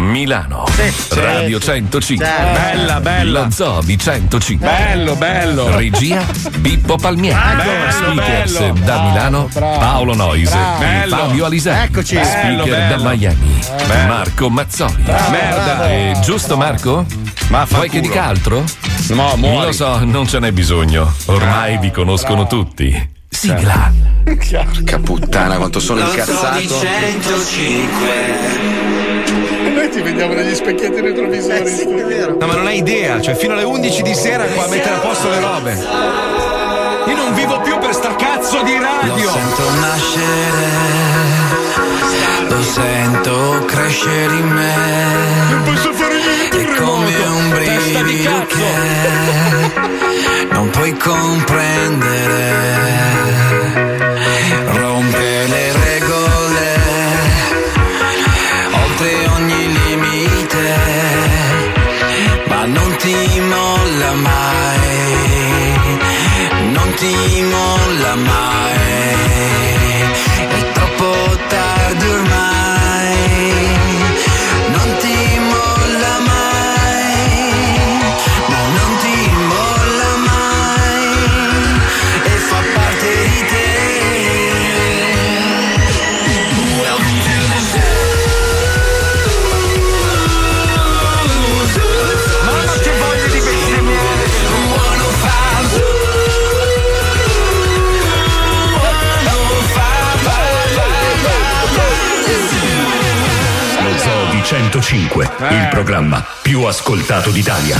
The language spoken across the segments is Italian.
Milano. Sì, Radio sì, 105. Sì. Bella, bella. Lo Zobi 105. Bello, bello. Regia Bippo Palmieri. Bello, Speakers bello. da Milano bravo, Paolo Noise. Fabio Alisani. Eccoci. Bello, Speaker da Miami. Marco Mazzoni Merda. Bravo, e giusto Marco? Ma Vuoi culo. che dica altro? No, muori. Lo so, non ce n'è bisogno. Ormai vi conoscono tutti. Sigla. Certo. Porca puttana, quanto sono Lo incazzato. 105 ci vediamo negli specchietti retrovisori. Eh sì, è vero. No, ma non hai idea, cioè fino alle 11 di sera qua a mettere a posto le robe. Io non vivo più per sta cazzo di radio. Lo sento nascere. Lo sento crescere in me. Non posso fare niente più. remoto. Come un brivido di cazzo. non puoi comprendere ti molla mai. 105, eh. il programma più ascoltato d'Italia.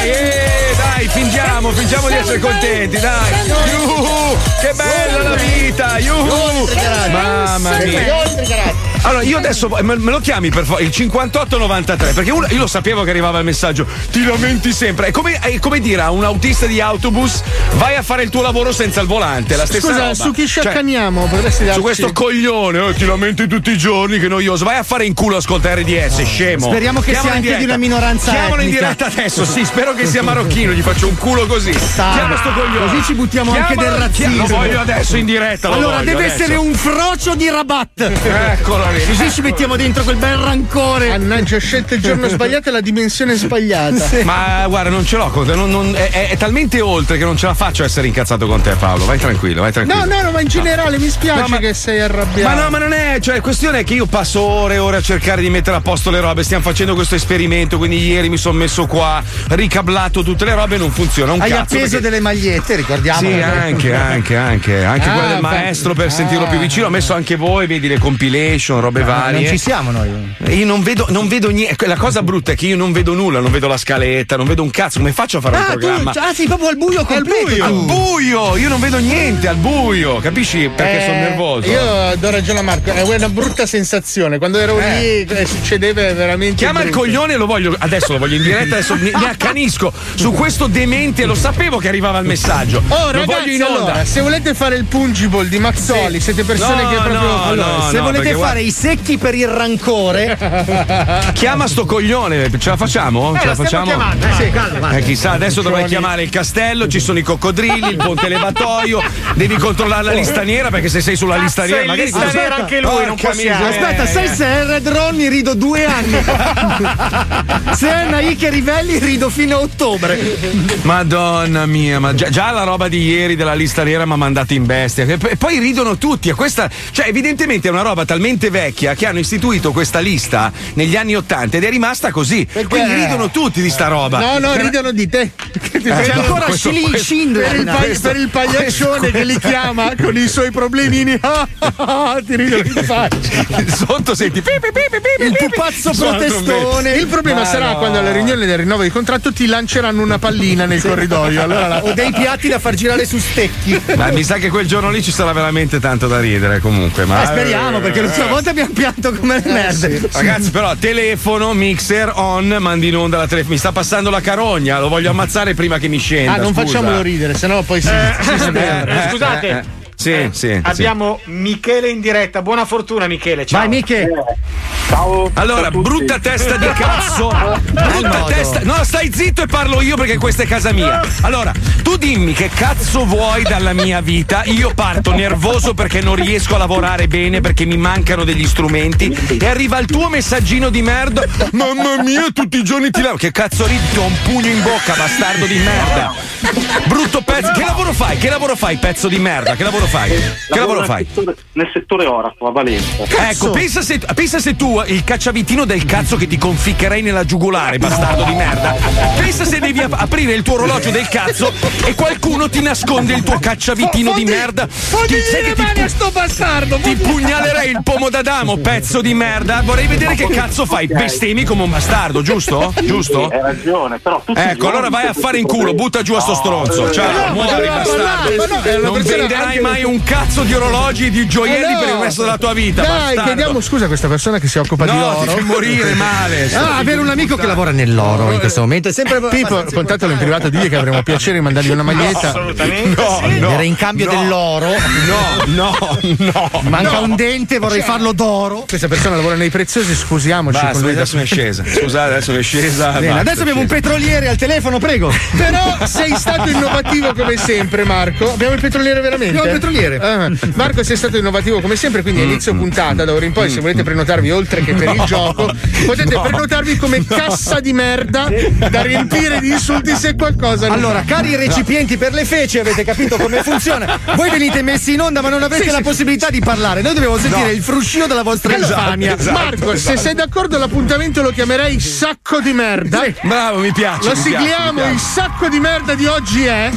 Eh, dai, fingiamo, fingiamo di essere contenti, dai. Yuhu, che bella la vita, yuhu. Mamma mia. Allora, io adesso me, me lo chiami per favore il 5893, perché uno- io lo sapevo che arrivava il messaggio, ti lamenti sempre. È come, è come dire a un autista di autobus, vai a fare il tuo lavoro senza il volante, la stessa Scusa, roba. su chi Cioè, sciaccaniamo? Darci... su questo coglione, eh, ti lamenti tutti i giorni, che noioso. Vai a fare in culo ascoltare RDS, scemo. Speriamo che Chiamalo sia in anche di una minoranza Chiamalo in etnica. diretta adesso, sì, spero che sia marocchino, gli faccio un culo così. Chiama sto coglione. Così ci buttiamo anche Chiamalo- del razzismo. Lo voglio adesso in diretta. lo Allora, deve adesso. essere un frocio di Rabat. Eccolo lì. Così ci mettiamo dentro quel bel rancore. Mannaggia, ho scelto il giorno sbagliato e la dimensione sbagliata. Ma guarda, non ce l'ho non- non- è, è- talmente oltre che non ce la faccio a essere incazzato con te, Paolo. Vai tranquillo, vai tranquillo. No, no, no, ma in generale mi spiace No, ma- che sei arrabbiato. Ma no, ma non è, cioè, questione è che io passo ore e ore a cercare di mettere a posto le robe. Stiamo facendo questo esperimento, quindi ieri mi sono messo qua, ricablato tutte le robe e non funziona un Hai cazzo. appeso perché- delle magliette, ricordiamo. Sì, anche, anche, anche, anche Ah, quella del beh. maestro per Ah. sentirlo più vicino. Ho messo anche voi, vedi le compilation, robe varie. Non ci siamo noi. Io non vedo, non vedo niente. La cosa brutta è che io non vedo nulla, non vedo la scaletta, non vedo un cazzo. Come faccio a fare un Ah, tu, programma? ah, sei proprio al buio completo. Al tu. buio, io non vedo niente al buio, capisci? Perché Eh, sono nervoso. Io do ragione a Marco, è una brutta sensazione. Quando ero Eh. lì succedeva veramente. Chiama il brutto. coglione e lo voglio. Adesso lo voglio in diretta, adesso mi, mi accanisco su questo demente. Lo sapevo che arrivava il messaggio. Oh, lo voglio ragazzi, in onda. allora, se volete fare il pungible di Mazzoli, siete persone No, che proprio. no, allora, no, Se no, volete fare guarda- i secchi per il rancore, Chiama sto coglione, ce la facciamo? ce la facciamo? sì, calma. Eh, chissà, adesso dovrai chiamare il castello, ci sono i coccodrilli, il ponte levatoio, devi controllare la lista nera perché se sei sulla lista nera magari lista nera anche lui, non possiamo. miseria. Aspetta, sai se è Red Ronnie rido due anni. se è Naike Rivelli rido fino a ottobre. Madonna mia, ma già, già la roba di ieri della lista nera mi ha mandato in bestia. E poi ridono tutti. E questa, cioè, evidentemente è una roba talmente vecchia che hanno istituito questa lista negli anni Ottanta ed è rimasta così. Quindi ridono tutti di sta roba. No, no, Per- ridono di te. Eh, no, ancora questo- Schindler. per, il pa- questo- per il pagliaccione questo- che li chiama con i suoi problemini. ti ridono in faccia. Sotto senti pi, pi, pi, pi, pi, Il pupazzo protestone. Il problema Ma sarà no. quando alla riunione del rinnovo di contratto ti lanceranno una pallina nel corridoio. Allora la- O dei piatti da far girare su stecchi. Ma mi sa che quel giorno lì ci sarà veramente tanto da ridere comunque. Ma Eh, speriamo, perché l'ultima volta vita abbiamo pianto come le merde. Ragazzi, però, telefono, mixer, on, mandi in onda la telefono. Mi sta passando la carogna, lo voglio ammazzare prima che mi scenda. Ah, non scusa. facciamolo ridere, sennò poi si. si sberde. eh, Scusate. Eh, eh. Sì, sì, sì. Abbiamo Michele in diretta. Buona fortuna, Michele. Ciao. Vai, Miche. Ciao. Allora, brutta testa di cazzo. Brutta testa. No, stai zitto e parlo io perché questa è casa mia. Allora, tu dimmi che cazzo vuoi dalla mia vita. Io parto nervoso perché non riesco a lavorare bene, perché mi mancano degli strumenti. E arriva il tuo messaggino di merda. Mamma mia, tutti i giorni ti lavo. Che cazzo ridi? Ti do un pugno in bocca, bastardo di merda. Brutto pezzo. Che lavoro fai? Che lavoro fai, pezzo di merda? Che lavoro fai? Che lavoro fai? Settore, nel settore Oracle a Valenza. Ecco, pensa se, pensa se tu, il cacciavitino del cazzo che ti conficcherei nella giugulare, bastardo di merda. Pensa se devi ap- aprire il tuo orologio del cazzo e qualcuno ti nasconde il tuo cacciavitino di merda. Ti, sai che ti, mani a sto bastardo! ti pugnalerei il pomo d'Adamo, pezzo di merda. Vorrei vedere che cazzo fai. Bestemi come un bastardo, giusto? Giusto? Hai ragione, però i Ecco, allora vai a fare in culo, butta giù a sto stronzo. Ciao, no, muori, bastardo. ma no, Non venderai anche- mai un cazzo di orologi e di gioielli Eh no. per il resto della tua vita, Dai, bastardo. chiediamo scusa a questa persona che si occupa di No, oro. ti fai morire male. Ah, avere un amico che lavora nell'oro in questo momento è sempre. Pippo, contatelo in privato, digli che avremo piacere di mandargli una maglietta. Assolutamente. No, sì. no. Era in cambio No. dell'oro. No, no, no. Manca un dente, vorrei farlo d'oro. Questa persona lavora nei preziosi, scusiamoci. Basta, con lui. adesso mi è scesa. Scusate, adesso mi è scesa. Bene, basta, adesso abbiamo un petroliere al telefono, prego. Però sei stato innovativo come sempre, Marco. Abbiamo il petroliere veramente? Petroliere. Ah, Marco, sei stato innovativo come sempre, quindi inizio puntata, da ora in poi, se volete prenotarvi oltre che per il gioco, potete prenotarvi come cassa di merda da riempire di insulti se qualcosa Allora, cari recipienti per le feci, avete capito come funziona? Voi venite messi in onda, ma non avrete Sì, la sì. possibilità di parlare. Noi dobbiamo sentire il fruscio della vostra infamia. Marco, se sei d'accordo l'appuntamento lo chiamerei sacco di merda. Bravo, mi piace. Lo mi piace, sigliamo, mi il piace. sacco di merda di oggi è.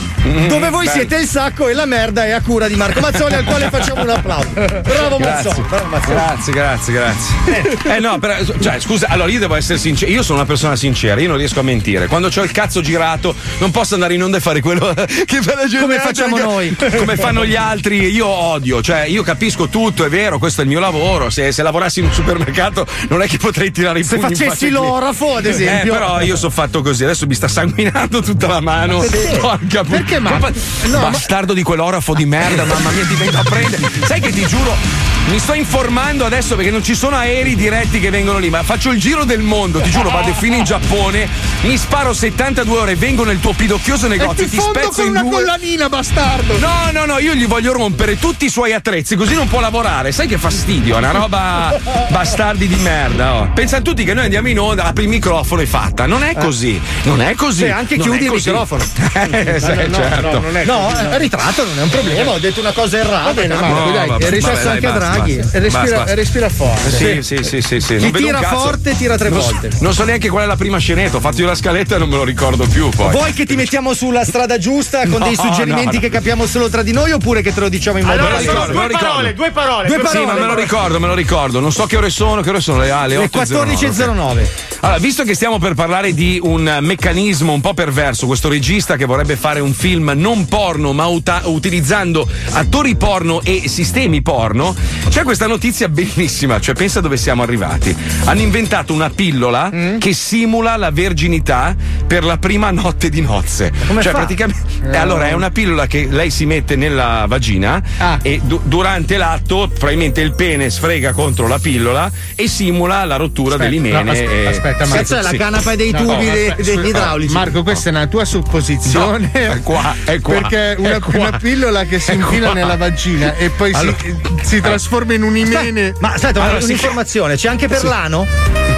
Dove voi bello. siete il sacco e la merda è a cura di Marco Mazzoli, al quale facciamo un applauso. Bravo Mazzoli, bravo Mazzoli. Grazie, grazie, grazie. Eh no, però, cioè, scusa, allora io devo essere sincero. Io sono una persona sincera, io non riesco a mentire. Quando ho il cazzo girato, non posso andare in onda e fare quello che fa la gente. Come facciamo noi. Come fanno gli altri. Io odio, cioè, io capisco tutto, è vero, questo è il mio lavoro. Se, se lavorassi in un supermercato, non è che potrei tirare i Se pugni in facessi l'orafo, ad Eh, esempio. però io sono fatto così, adesso mi sta sanguinando tutta la mano. Perché? Porca puttana. Perché, ma- Bastardo di quell'orafo di merda, mamma mia, ti vengo a prendere. Sai che ti giuro, mi sto informando adesso perché non ci sono aerei diretti che vengono lì, ma faccio il giro del mondo, ti giuro, vado fino in Giappone, mi sparo 72 ore, vengo nel tuo pidocchioso E negozio, ti ti fondo spezzo con in una due. collanina, bastardo. No, no, no, io gli voglio rompere tutti i suoi attrezzi, così non può lavorare. Sai che fastidio, è una roba bastardi di merda. Oh. Pensano tutti che noi andiamo in onda, apri il microfono e fatta. Non è così, non è così. Sì, anche Non chiudi il microfono. Eh, sì, no, certo. no, non è No, così. eh, ritratto non è un problema, ho detto una cosa errata. Va bene, Marco, No, dai, vabbè, è vabbè, successo dai, anche a basta, Draghi. basta. Respira, Basta, e respira forte. Sì, sì, sì, sì, sì. Chi tira cazzo. forte tira tre Non so- volte. Non so neanche qual è la prima scenetta. Ho fatto io la scaletta e non me lo ricordo più. Poi. Vuoi che ti mettiamo sulla strada giusta con No, dei suggerimenti no, no. che capiamo solo tra di noi oppure che te lo diciamo in modo Allora, ricordo, due parole, due parole. Due per- Sì, ma me lo ricordo, me lo ricordo. Non so che ore sono, che ore sono le, ah, le Le 8.09. 14.09. Allora, visto che stiamo per parlare di un meccanismo un po' perverso, questo regista che vorrebbe fare un film non porno, ma uta- utilizzando attori porno e sistemi porno, c'è questa notizia bellissima, cioè pensa dove siamo arrivati. Hanno inventato una pillola Mm? che simula la verginità per la prima notte di nozze. Come cioè, fa? praticamente. eh, allora, è una pillola che lei si mette nella vagina Ah. e du- durante l'atto, probabilmente il pene sfrega contro la pillola e simula la rottura Aspetta, dell'imene. no, aspe- e- aspetta, Marco. Cazzo è la canapa dei No, tubi no, de- degli scusa, idraulici. Marco, questa è una tua supposizione. No, è qua, è qua, Perché una, è qua. una pillola che si Qua. nella vagina e poi Allora- si, si trasforma in un imene. Ma aspetta, ma Allora, sì. un'informazione, c'è anche per l'ano?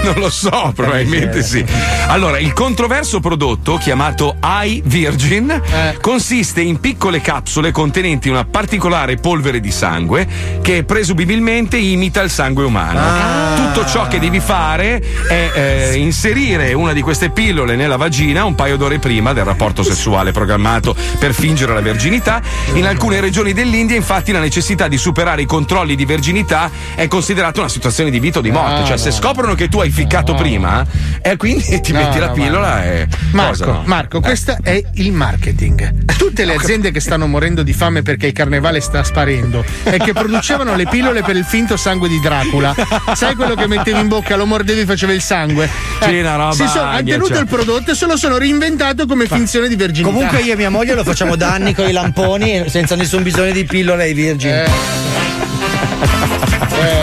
Non lo so, probabilmente sì. Allora, il controverso prodotto chiamato iVirgin Eh. consiste in piccole capsule contenenti una particolare polvere di sangue che presumibilmente imita il sangue umano. Ah. Tutto ciò che devi fare è eh, inserire una di queste pillole nella vagina un paio d'ore prima del rapporto sessuale programmato per fingere la verginità. In alcune regioni dell'India, infatti, la necessità di superare i controlli di verginità è considerata una situazione di vita o di morte. Ah, cioè, se no. scoprono che tu hai ficcato prima e quindi ti No, metti la no, pillola e. Marco, cosa, no? Marco, questo è il marketing. Tutte le aziende che stanno morendo di fame perché il carnevale sta sparendo e che producevano le pillole per il finto sangue di Dracula. Sai quello che mettevi in bocca, lo mordevi e faceva il sangue? Eh, roba si sono, hanno tenuto cioè. il prodotto e se lo sono reinventato come finzione di verginità. Comunque io e mia moglie lo facciamo da anni con i lamponi senza nessun bisogno di pillole ai virgini.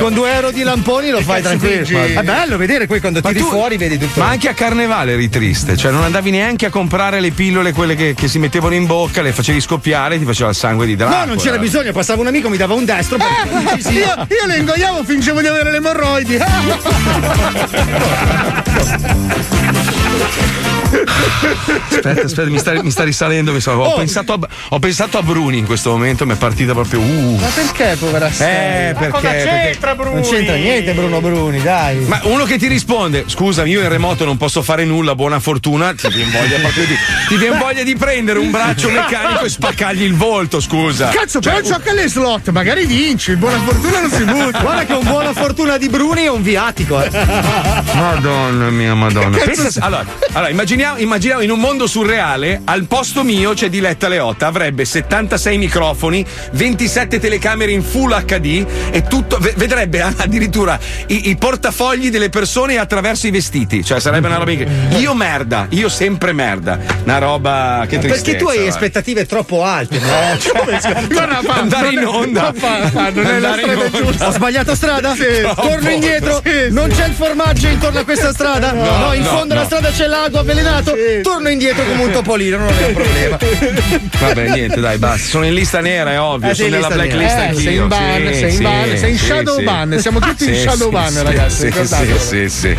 Con due euro di lamponi lo fai tranquillo. È bello vedere poi quando Ma tiri tu- fuori vedi tutto. Ma anche a carnevale eri triste, cioè non andavi neanche a comprare le pillole, quelle che, che si mettevano in bocca, le facevi scoppiare ti faceva il sangue di Dracula. No, non c'era bisogno, passava un amico, mi dava un destro. Eh, io, io le ingoiavo, fingevo di avere le emorroidi. Aspetta, aspetta, mi sta, mi sta risalendo. mi sta- ho, Oh. pensato a, ho pensato a Bruni in questo momento, mi è partita proprio. Uh. Ma perché, povera Eh, perché? perché- Non c'entra niente Bruno Bruni, dai. Ma uno che ti risponde, scusami, io in remoto non posso fare nulla, buona fortuna, ti viene voglia proprio di, ti viene voglia di prendere un braccio meccanico e spaccargli il volto, scusa. Cazzo, Cioè, però gioca alle slot, magari vinci, buona fortuna non si butta. Guarda che un buona fortuna di Bruni è un viatico. Eh. Madonna mia, madonna. Pensa- allora, allora, immaginiamo, immaginiamo in un mondo surreale, al posto mio c'è Diletta Leotta, avrebbe 76 microfoni, 27 telecamere in full HD e tutto, ve- vedrebbe addirittura i, i portafogli delle persone attraverso i vestiti. Cioè, sarebbe una roba che. Io merda, io sempre merda. Una roba che tristezza. Perché tu hai aspettative troppo alte. no? Guarda, fa- Andare in onda. no, fa- fa- non è la in strada giusta. Ho sbagliato strada? Sì. Torno indietro. Sì, sì. Non c'è il formaggio intorno a questa strada? No, in no, fondo alla no. strada c'è l'ago avvelenato. Torno indietro come un topolino, non è un problema. Vabbè, niente, dai, basta. Sono in lista nera, è ovvio. Eh, sono nella blacklist. Eh, anch'io. sei in ban, Sì, sei in sì, ban, sei in sì, shadow sì. ban. Siamo tutti in Sì, shadow sì, ban, sì, ragazzi, Sì, sì, sì,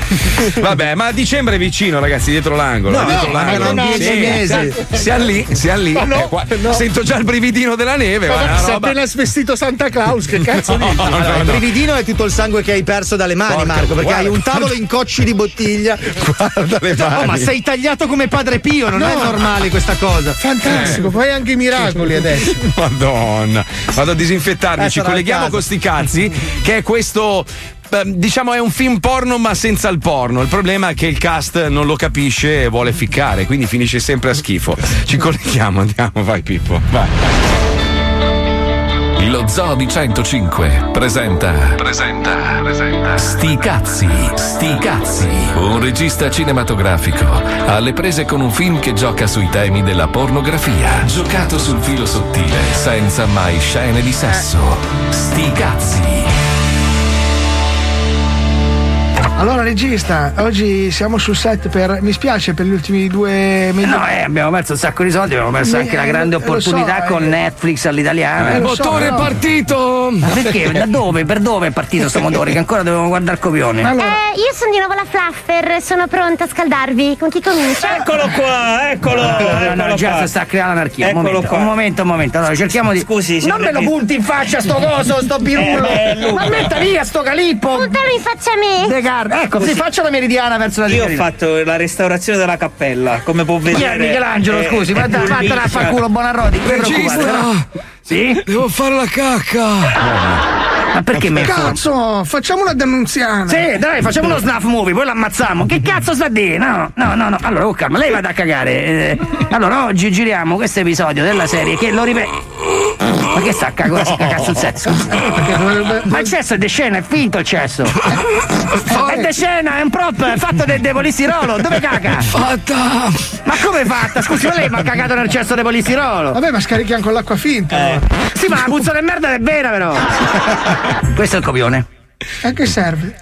sì. Vabbè, ma dicembre è vicino, ragazzi, dietro l'angolo. No, dietro no, l'angolo. mancano dieci mesi. Siamo lì, siamo lì. no, Eh, no. Sento già il brividino della neve. Ma sei roba- appena svestito Santa Claus, che cazzo dici? No, Allora, no, il no. brividino è tutto il sangue che hai perso dalle mani, Porca- Marco, perché guarda, hai un tavolo in cocci di bottiglia. Guarda le mani. Ma sei tagliato come padre Pio, non è No. normale questa cosa. Fantastico, fai anche i miracoli adesso. Madonna, vado a disinfettarmi. Eh, Ci colleghiamo con sti cazzi, che è questo. Diciamo è un film porno ma senza il porno. Il problema è che il cast non lo capisce e vuole ficcare, quindi finisce sempre a schifo. Ci colleghiamo, andiamo, vai Pippo. Vai. Lo Zoo di 105 presenta. Presenta. Presenta. Sti cazzi. Sti cazzi. Un regista cinematografico alle prese con un film che gioca sui temi della pornografia. Giocato sul filo sottile, senza mai scene di sesso. Sti cazzi. Allora, regista, oggi siamo sul set per. Mi spiace per gli ultimi due mesi. No, eh, abbiamo perso un sacco di soldi, abbiamo perso Eh, anche la grande lo so, opportunità eh. con Netflix all'italiana. Eh, lo so, Motore no. partito! Ma perché? Da dove? Per dove è partito sto motore? Che ancora dobbiamo guardare il copione. Allora, Eh, io sono di nuovo la Fluffer, sono pronta a scaldarvi. Con chi comincia? Eccolo qua, eccolo. No, no, no, eccolo già si sta creando anarchia. Un Eccolo momento, qua. un momento, un momento. Allora, cerchiamo di. Scusi, non me lo punti in faccia sto coso, sto birullo! Eh, beh, Ma metta via sto calippo! Puntalo in faccia a me. De Gar- ecco, si faccia la meridiana verso la Io ho fatto la restaurazione della cappella, come può Chi vedere. è Michelangelo, Eh, scusi? Ma è vattene a far culo, Bonarroti, non ti preoccupare. no? Sì? Devo fare la cacca! Ma perché me cazzo, facciamo una denunziana. Sì, dai, facciamo uno snuff movie, poi l'ammazziamo. Che cazzo sta a dire? No, no, no, no. Allora, oh, calma, lei vada a cagare. Eh, allora, oggi giriamo questo episodio della serie che lo ripeto. Ma che sta a cagare? Cazzo il sesso? Ma il cesso è de scena, è finto il cesso. È de scena, è un prop, è fatto del de polistirolo. Dove caga? Fatta. Ma come fatta? Scusi, ma lei mi ha cagato nel cesso di polistirolo? Vabbè, ma scarichiamo con l'acqua finta. allora. Sì, ma la puzza di merda è vera, però. Questo è il copione. A che serve?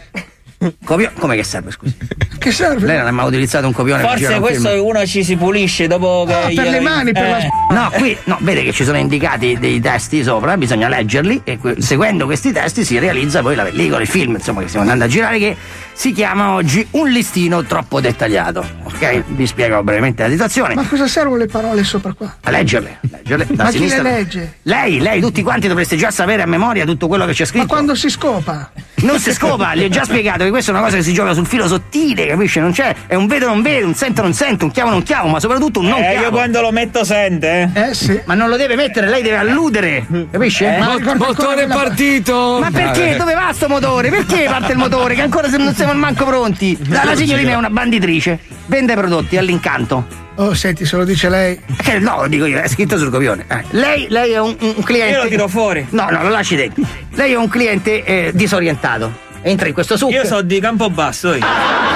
Copio- Come che serve, scusi? Che serve? Lei non ha mai utilizzato un copione per girare Forse questo film? uno ci si pulisce dopo che. Ah, per le mani, per la Eh. No, qui no, vede che ci sono indicati dei testi sopra, bisogna leggerli e que- seguendo questi testi si realizza poi la pellicola, il film, insomma, che stiamo andando a girare, che si chiama oggi Un listino troppo dettagliato. Ok? Vi spiego brevemente la situazione. Ma cosa servono le parole sopra qua? A leggerle, leggerle da Ma chi sinistra. le legge? Lei, lei, tutti quanti dovreste già sapere a memoria tutto quello che c'è Ma scritto. quando si scopa? Non si scopa, gli ho già spiegato che questa è una cosa che si gioca sul filo sottile, capisci? Non c'è, è un vedo non vedo, un sento non sento, un chiamo non chiamo, ma soprattutto un non Eh, chiamo. io quando lo metto sente. Eh sì. Ma non lo deve mettere, lei deve alludere, capisci? Eh, Ma, ancora Motore quella- partito! ma perché? Dove va sto motore? Perché parte il motore? Che ancora se- non siamo manco pronti. La, la signorina è una banditrice, vende prodotti all'incanto. Oh, senti, se lo dice lei. Eh, no, dico io, è scritto sul copione. Eh, lei, lei è un, un cliente. Io lo tiro fuori. No, no, lo lasci dentro. Lei è un cliente eh, disorientato. Entra in questo succo. Io so di Campobasso, io.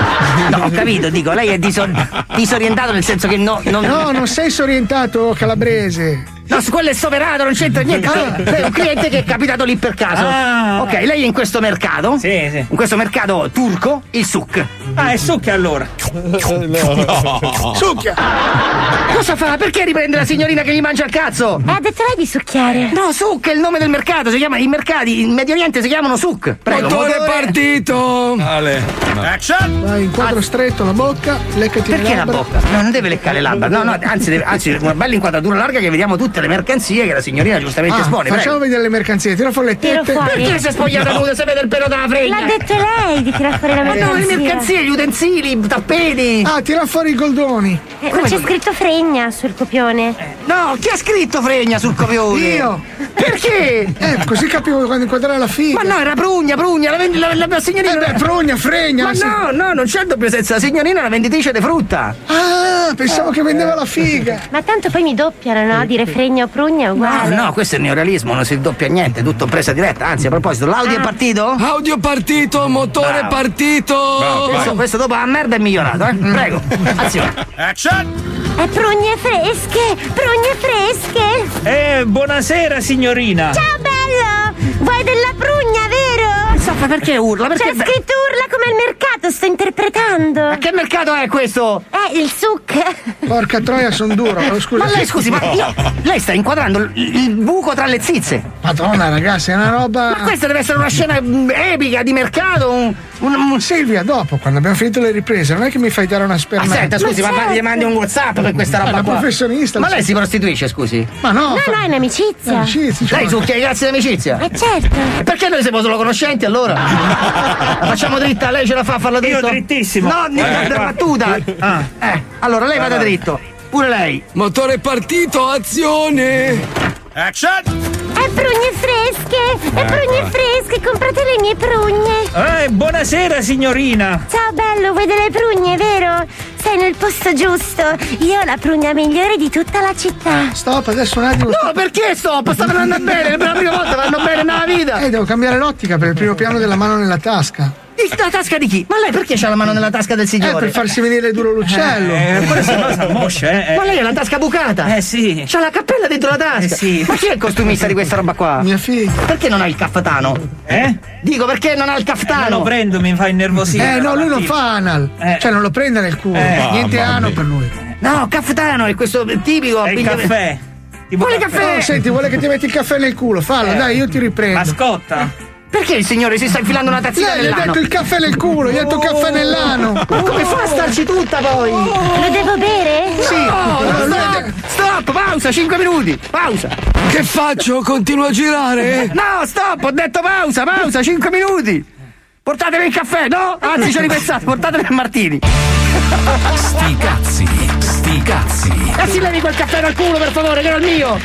No, ho capito, dico, lei è disor- disorientato nel senso che no, non. No, non sei sorientato, calabrese. No, su quello è soverato, non c'entra niente. Lei è un cliente che è capitato lì per caso. Ah. Ok, lei è in questo mercato. Sì, sì. In questo mercato turco, il suk. Ah, è succhi allora. Succhia! Cosa fa? Perché riprende la signorina che gli mangia il cazzo? Ha detto lei di succhiare. No, suk è il nome del mercato, si chiama, i mercati in Medio Oriente si chiamano suk. Prego. Motore partito! Ale. Vai, inquadro stretto la bocca, leccati le Perché la labbra. bocca? No, non deve leccare le labbra. No, no, anzi, deve, anzi, una bella inquadratura larga che vediamo tutte le mercanzie che la signorina giustamente Ah, espone. facciamo prego. vedere le mercanzie, tira fuori le Tiro tette. fuori. Perché si è spogliata No. nuda se vede il pelo dalla fregna? L'ha detto lei di tirar fuori la Ma no, le mercanzia. mercanzie, gli utensili, i tappeti. Ah, tira fuori i goldoni. Eh, ma c'è scritto fregna sul copione. No, chi ha scritto fregna sul copione? Io. Perché? Eh, così capivo quando inquadrare la figa. Ma no, era prugna, prugna, la, vendi- la, la, la signorina. Eh beh, prugna, fregna. Ma no, no, non c'è il doppio senso, la signorina è una venditrice di frutta. Ah, pensavo che vendeva la figa. Ma tanto poi mi doppiano, no? Dire fregna o prugna è No, uguale. no, questo è il neorealismo, non si doppia niente, tutto presa diretta. Anzi, a proposito, l'audio è partito? Audio partito, motore Bravo. partito! Questo, questo dopo la merda è migliorato, eh? Prego, azione. È prugne fresche, prugne fresche. Eh, buonasera signorina. Ciao bello! Vuoi della prugna, vero? Soffa, perché urla? Perché C'è scritto urla come al mercato, sto interpretando. Ma che mercato è questo? Eh, il suc. Porca troia, sono duro. Oh, scusa. Ma lei, scusi, ma io- lei sta inquadrando il, il buco tra le zizze. Madonna, ragazzi, è una roba. Ma questa deve essere una scena mm, epica di mercato. Un, un- un- Silvia, dopo, quando abbiamo finito le riprese, non è che mi fai dare una Ah, spermata. senta, scusi, ma, certo. gli mandi un WhatsApp per questa È roba una qua. professionista. Ma lei si prostituisce, scusi? Ma no, No, fa- no, è un'amicizia. amicizia, cioè- Lei succhia i cazzi d'amicizia? Eh, certo. E perché noi siamo solo conoscenti allora? La facciamo dritta, lei ce la fa a farla dritto? Io drittissimo. No, niente, Eh. da battuta. Ah. Eh, allora lei vada dritto. Pure lei. Motore partito, azione! È prugne fresche, prugne Ecco. fresche, comprate le mie prugne. Eh, buonasera signorina. Ciao bello, vuoi delle prugne, vero? Sei nel posto giusto. Io ho la prugna migliore di tutta la città. Stop, adesso un attimo. No, perché stop? Sta andando bene, per la prima volta vanno bene nella vita. Eh, devo cambiare l'ottica per il primo piano della mano nella tasca. La tasca di chi? Ma lei perché c'ha la mano nella tasca del Eh, signore? per farsi venire duro l'uccello. Eh, no s'ammoscia, eh. eh. Ma lei ha la tasca bucata? Eh sì. C'ha la cappella dentro la tasca? Eh sì. Ma chi è il costumista di questa roba qua? Mia figlia. Perché non ha il caffatano? Eh? Dico perché non ha il Non caftano? lo prendo, mi fa innervosire. Eh, no, lui non fa anal. Eh. Cioè, non lo prende nel culo. Eh. Niente Mamma ano mia. per lui. No, caftano è questo tipico È il abbigliamento- caffè. Tipo Quale caffè? Oh, senti, vuole che ti metti il caffè nel culo. Fallo, Eh. dai, io ti riprendo. Mascotta. Perché il signore si sta infilando una tazzina Lei gli ha nell'ano? detto il caffè nel culo, gli ha detto caffè nell'ano. Ma come fa a starci tutta poi? Lo devo bere? Sì, No, stop, stop, pausa, 5 minuti, pausa. Che faccio? Continuo a girare? No, stop, ho detto pausa, pausa, 5 minuti. Portatemi il caffè, no? Anzi, ce li pensate, portatemi il martini. Sti cazzi, sti cazzi. E si levi quel caffè dal culo, per favore, che era il mio.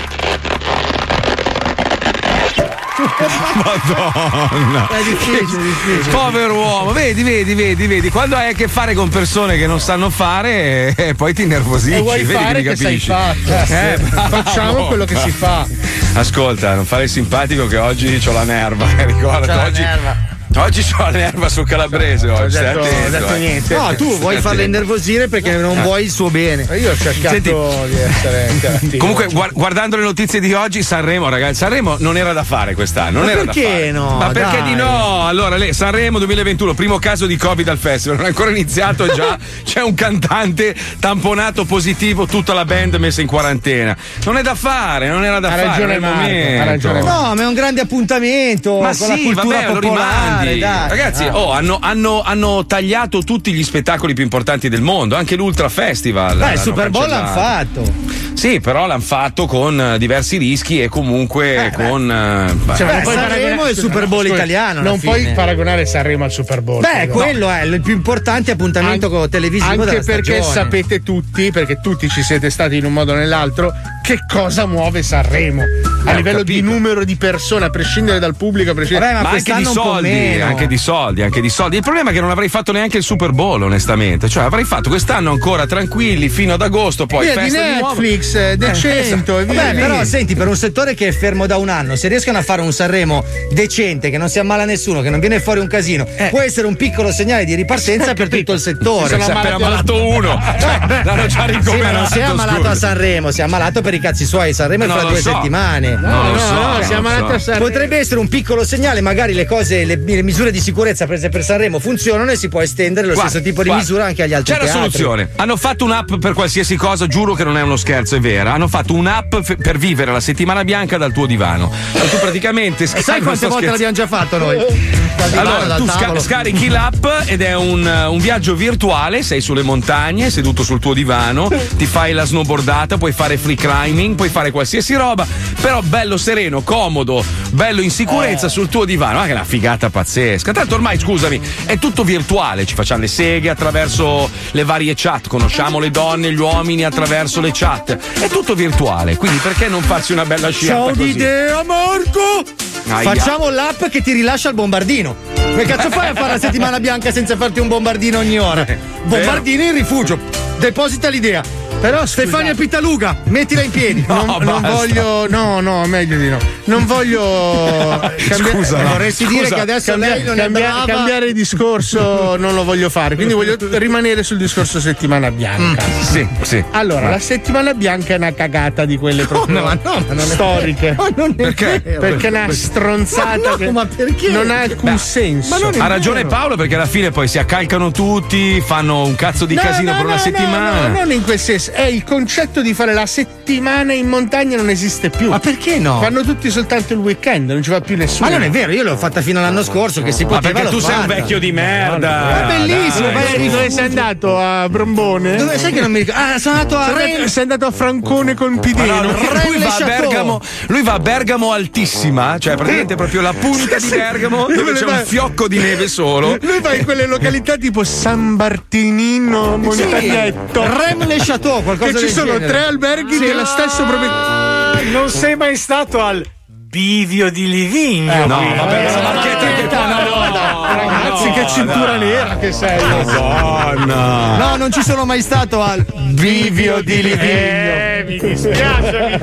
Madonna! È difficile, difficile. Povero uomo, vedi, vedi, vedi, vedi, quando hai a che fare con persone che non sanno fare, eh, poi ti innervosisci. E vuoi vedi fare mi che sai. Eh. Facciamo quello che si fa. Ascolta, non fare il simpatico che oggi ho la nerva, ricorda, C'ha la oggi, nerva. Oggi ho la nerva sul calabrese, Ho oggi, detto, attento, detto eh. niente. No, tu vuoi farla attento. innervosire perché non vuoi il suo bene. Io ho cercato Senti. di essere. Comunque, guar- guardando le notizie di oggi, Sanremo, ragazzi, Sanremo non era da fare quest'anno. Non Ma era perché da fare. no? Ma perché Dai. di no? Allora, lei, Sanremo 2021, primo caso di Covid al festival. Non è ancora iniziato e già c'è un cantante tamponato positivo, tutta la band messa in quarantena. Non è da fare, non era da Ha fare. ragione non Marco, ha momento. ragione Marco. No, ma è un grande appuntamento Ma con la sì, cultura vabbè, lo popolare. Di. dai. Ragazzi, Ah. oh, hanno, hanno- hanno tagliato tutti gli spettacoli più importanti del mondo, anche l'Ultra Festival. Beh, il Super Bowl l'hanno fatto. Sì, però l'hanno fatto con eh, diversi rischi e comunque con. eh, beh. Cioè, non puoi Sanremo paragonare- è il Super Bowl Scusa, italiano, Non fine. puoi paragonare Sanremo al Super Bowl. Beh, credo. quello è il più importante appuntamento televisivo Anche della perché stagione. sapete tutti, perché tutti ci siete stati in un modo o nell'altro, che cosa muove Sanremo. A Eh, livello di numero di persone, a prescindere dal pubblico, a prescindere ma anche di soldi, anche di soldi, anche di soldi. Il problema è che non avrei fatto neanche il Super Bowl, onestamente. Cioè, avrei fatto quest'anno ancora tranquilli fino ad agosto, poi Via di festa di. Netflix, eh, decento, e via Beh, lì. però senti, per un settore che è fermo da un anno, se riescono a fare un Sanremo decente, che non si ammala nessuno, che non viene fuori un casino, può essere un piccolo segnale di ripartenza per tutto il settore. Si sono appena ammalato uno. Cioè, l'hanno già Sì, ma ricoverato. non si è ammalato scusa. a Sanremo, si è ammalato per i cazzi suoi. Sanremo è Non fra due so. settimane. Lo so, No, no, non si è lo ammalato so. a Sanremo. Potrebbe essere un piccolo segnale, magari le cose, le, le misure di sicurezza prese per Sanremo funzionano e si può estendere lo Guarda, stesso tipo di guarda, misura anche agli altri C'è la teatri. soluzione. Hanno fatto un'app per qualsiasi cosa, giuro che non è uno scherzo, è vera. Hanno fatto un'app f- per vivere la settimana bianca dal tuo divano. Tu praticamente E sai quante volte l'abbiamo già fatto noi? Dal divano, Allora, tu sca- scarichi l'app ed è un, un viaggio virtuale, sei sulle montagne, seduto sul tuo divano, ti fai la snowboardata, puoi fare free climbing, puoi fare qualsiasi roba, però bello sereno, comodo, bello in sicurezza sul tuo divano. Ma che una figata pazzesca. Tanto ormai, scusami, è tutto virtuale, ci facciamo le seghe attraverso le varie chat, conosciamo le donne e gli uomini attraverso le chat. È tutto virtuale, quindi perché non farsi una bella sciata Ciao così? d'idea, Marco! Aia. Facciamo l'app che ti rilascia il bombardino. Che cazzo fai a fare la settimana bianca senza farti un bombardino ogni ora? Bombardino in rifugio. Deposita l'idea. Però Stefania Pittaluga, mettila in piedi. non, non basta. voglio, no, no, meglio di no. Non voglio cambiare. Scusa, no. Vorresti dire che adesso lei non è brava? cambiare discorso non lo voglio fare. Quindi voglio rimanere sul discorso settimana bianca. Mm, Sì, sì. Allora, la settimana bianca è una cagata di quelle proprio ma no, ma non è storiche. vero. Ma non è Perché? vero. Perché è una stronzata Ma no, che ma perché? non ha alcun senso. Ha ragione Paolo perché alla fine poi si accalcano tutti, fanno un cazzo di No, casino no, per una no, settimana. No, no, non in quel senso. È il concetto di fare la settimana in montagna non esiste più. Ma perché no? Fanno tutti soltanto il weekend, non ci va più nessuno. Ma non è vero, io l'ho fatta fino all'anno scorso che si Ma poteva perché tu l'ho sei un fatta. vecchio di merda. È bellissimo, Dai, vai a su. rifugio. dove sei andato a Brombone? Dove sai che non mi ricordo? Ah, sono andato a sei, Ren- andato, sei andato a Francone con Ma Pideno. no, lui, va a. Bergamo, lui va a Bergamo altissima, cioè praticamente proprio la punta di Bergamo dove c'è un fiocco di neve solo. Lui va in quelle località tipo San Bartinino, Montagnetto. Rem Le Chateau, qualcosa Che ci del sono genere. tre alberghi Sì. dello stesso proprietario. Non sei mai stato al bivio di Livigno? Eh, no, qui? vabbè, Eh, ma che te che Ragazzi, no, che cintura nera che sei. Madonna. No, non ci sono mai stato al Bivio di Livigno. Eh, mi dispiace.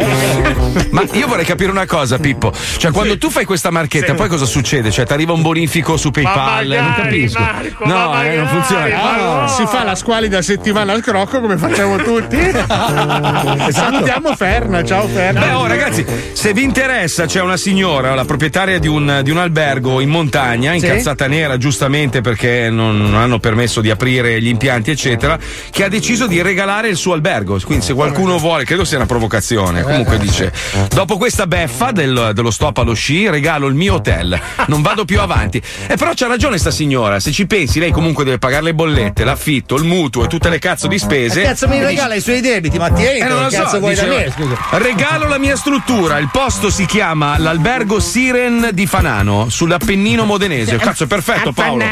Ma io vorrei capire una cosa, Pippo. Cioè, quando tu fai questa marchetta, Sì. poi cosa succede? Cioè, ti arriva un bonifico su PayPal? non magari, capisco. Marco, ma no, eh, magari, non funziona. ma Ah. no. Si fa la squalida settimana al crocco come facciamo tutti. Salutiamo Ferna, ciao Ferna. Beh, oh, ragazzi, se vi interessa, c'è una signora, la proprietaria di un, di un albergo in montagna, incazzata nera, giustamente perché non, non hanno permesso di aprire gli impianti, eccetera, che ha deciso di regalare il suo albergo. Quindi, se qualcuno vuole, credo sia una provocazione. Comunque dice: Dopo questa beffa del- dello stop allo sci, regalo il mio hotel. Non vado più avanti. E però c'ha ragione sta signora. Se ci pensi, lei comunque deve pagare le bollette, l'affitto, il mutuo e tutte le cazzo di spese. Che cazzo mi dice- regala i suoi debiti? Ma tieni, eh, non lo so, cazzo vuoi da dice, me? Scusa. Regalo la mia struttura. Il posto si chiama l'albergo Siren di Fanano, sull'Appennino modenese. Cazzo, è perfetto, Paolo.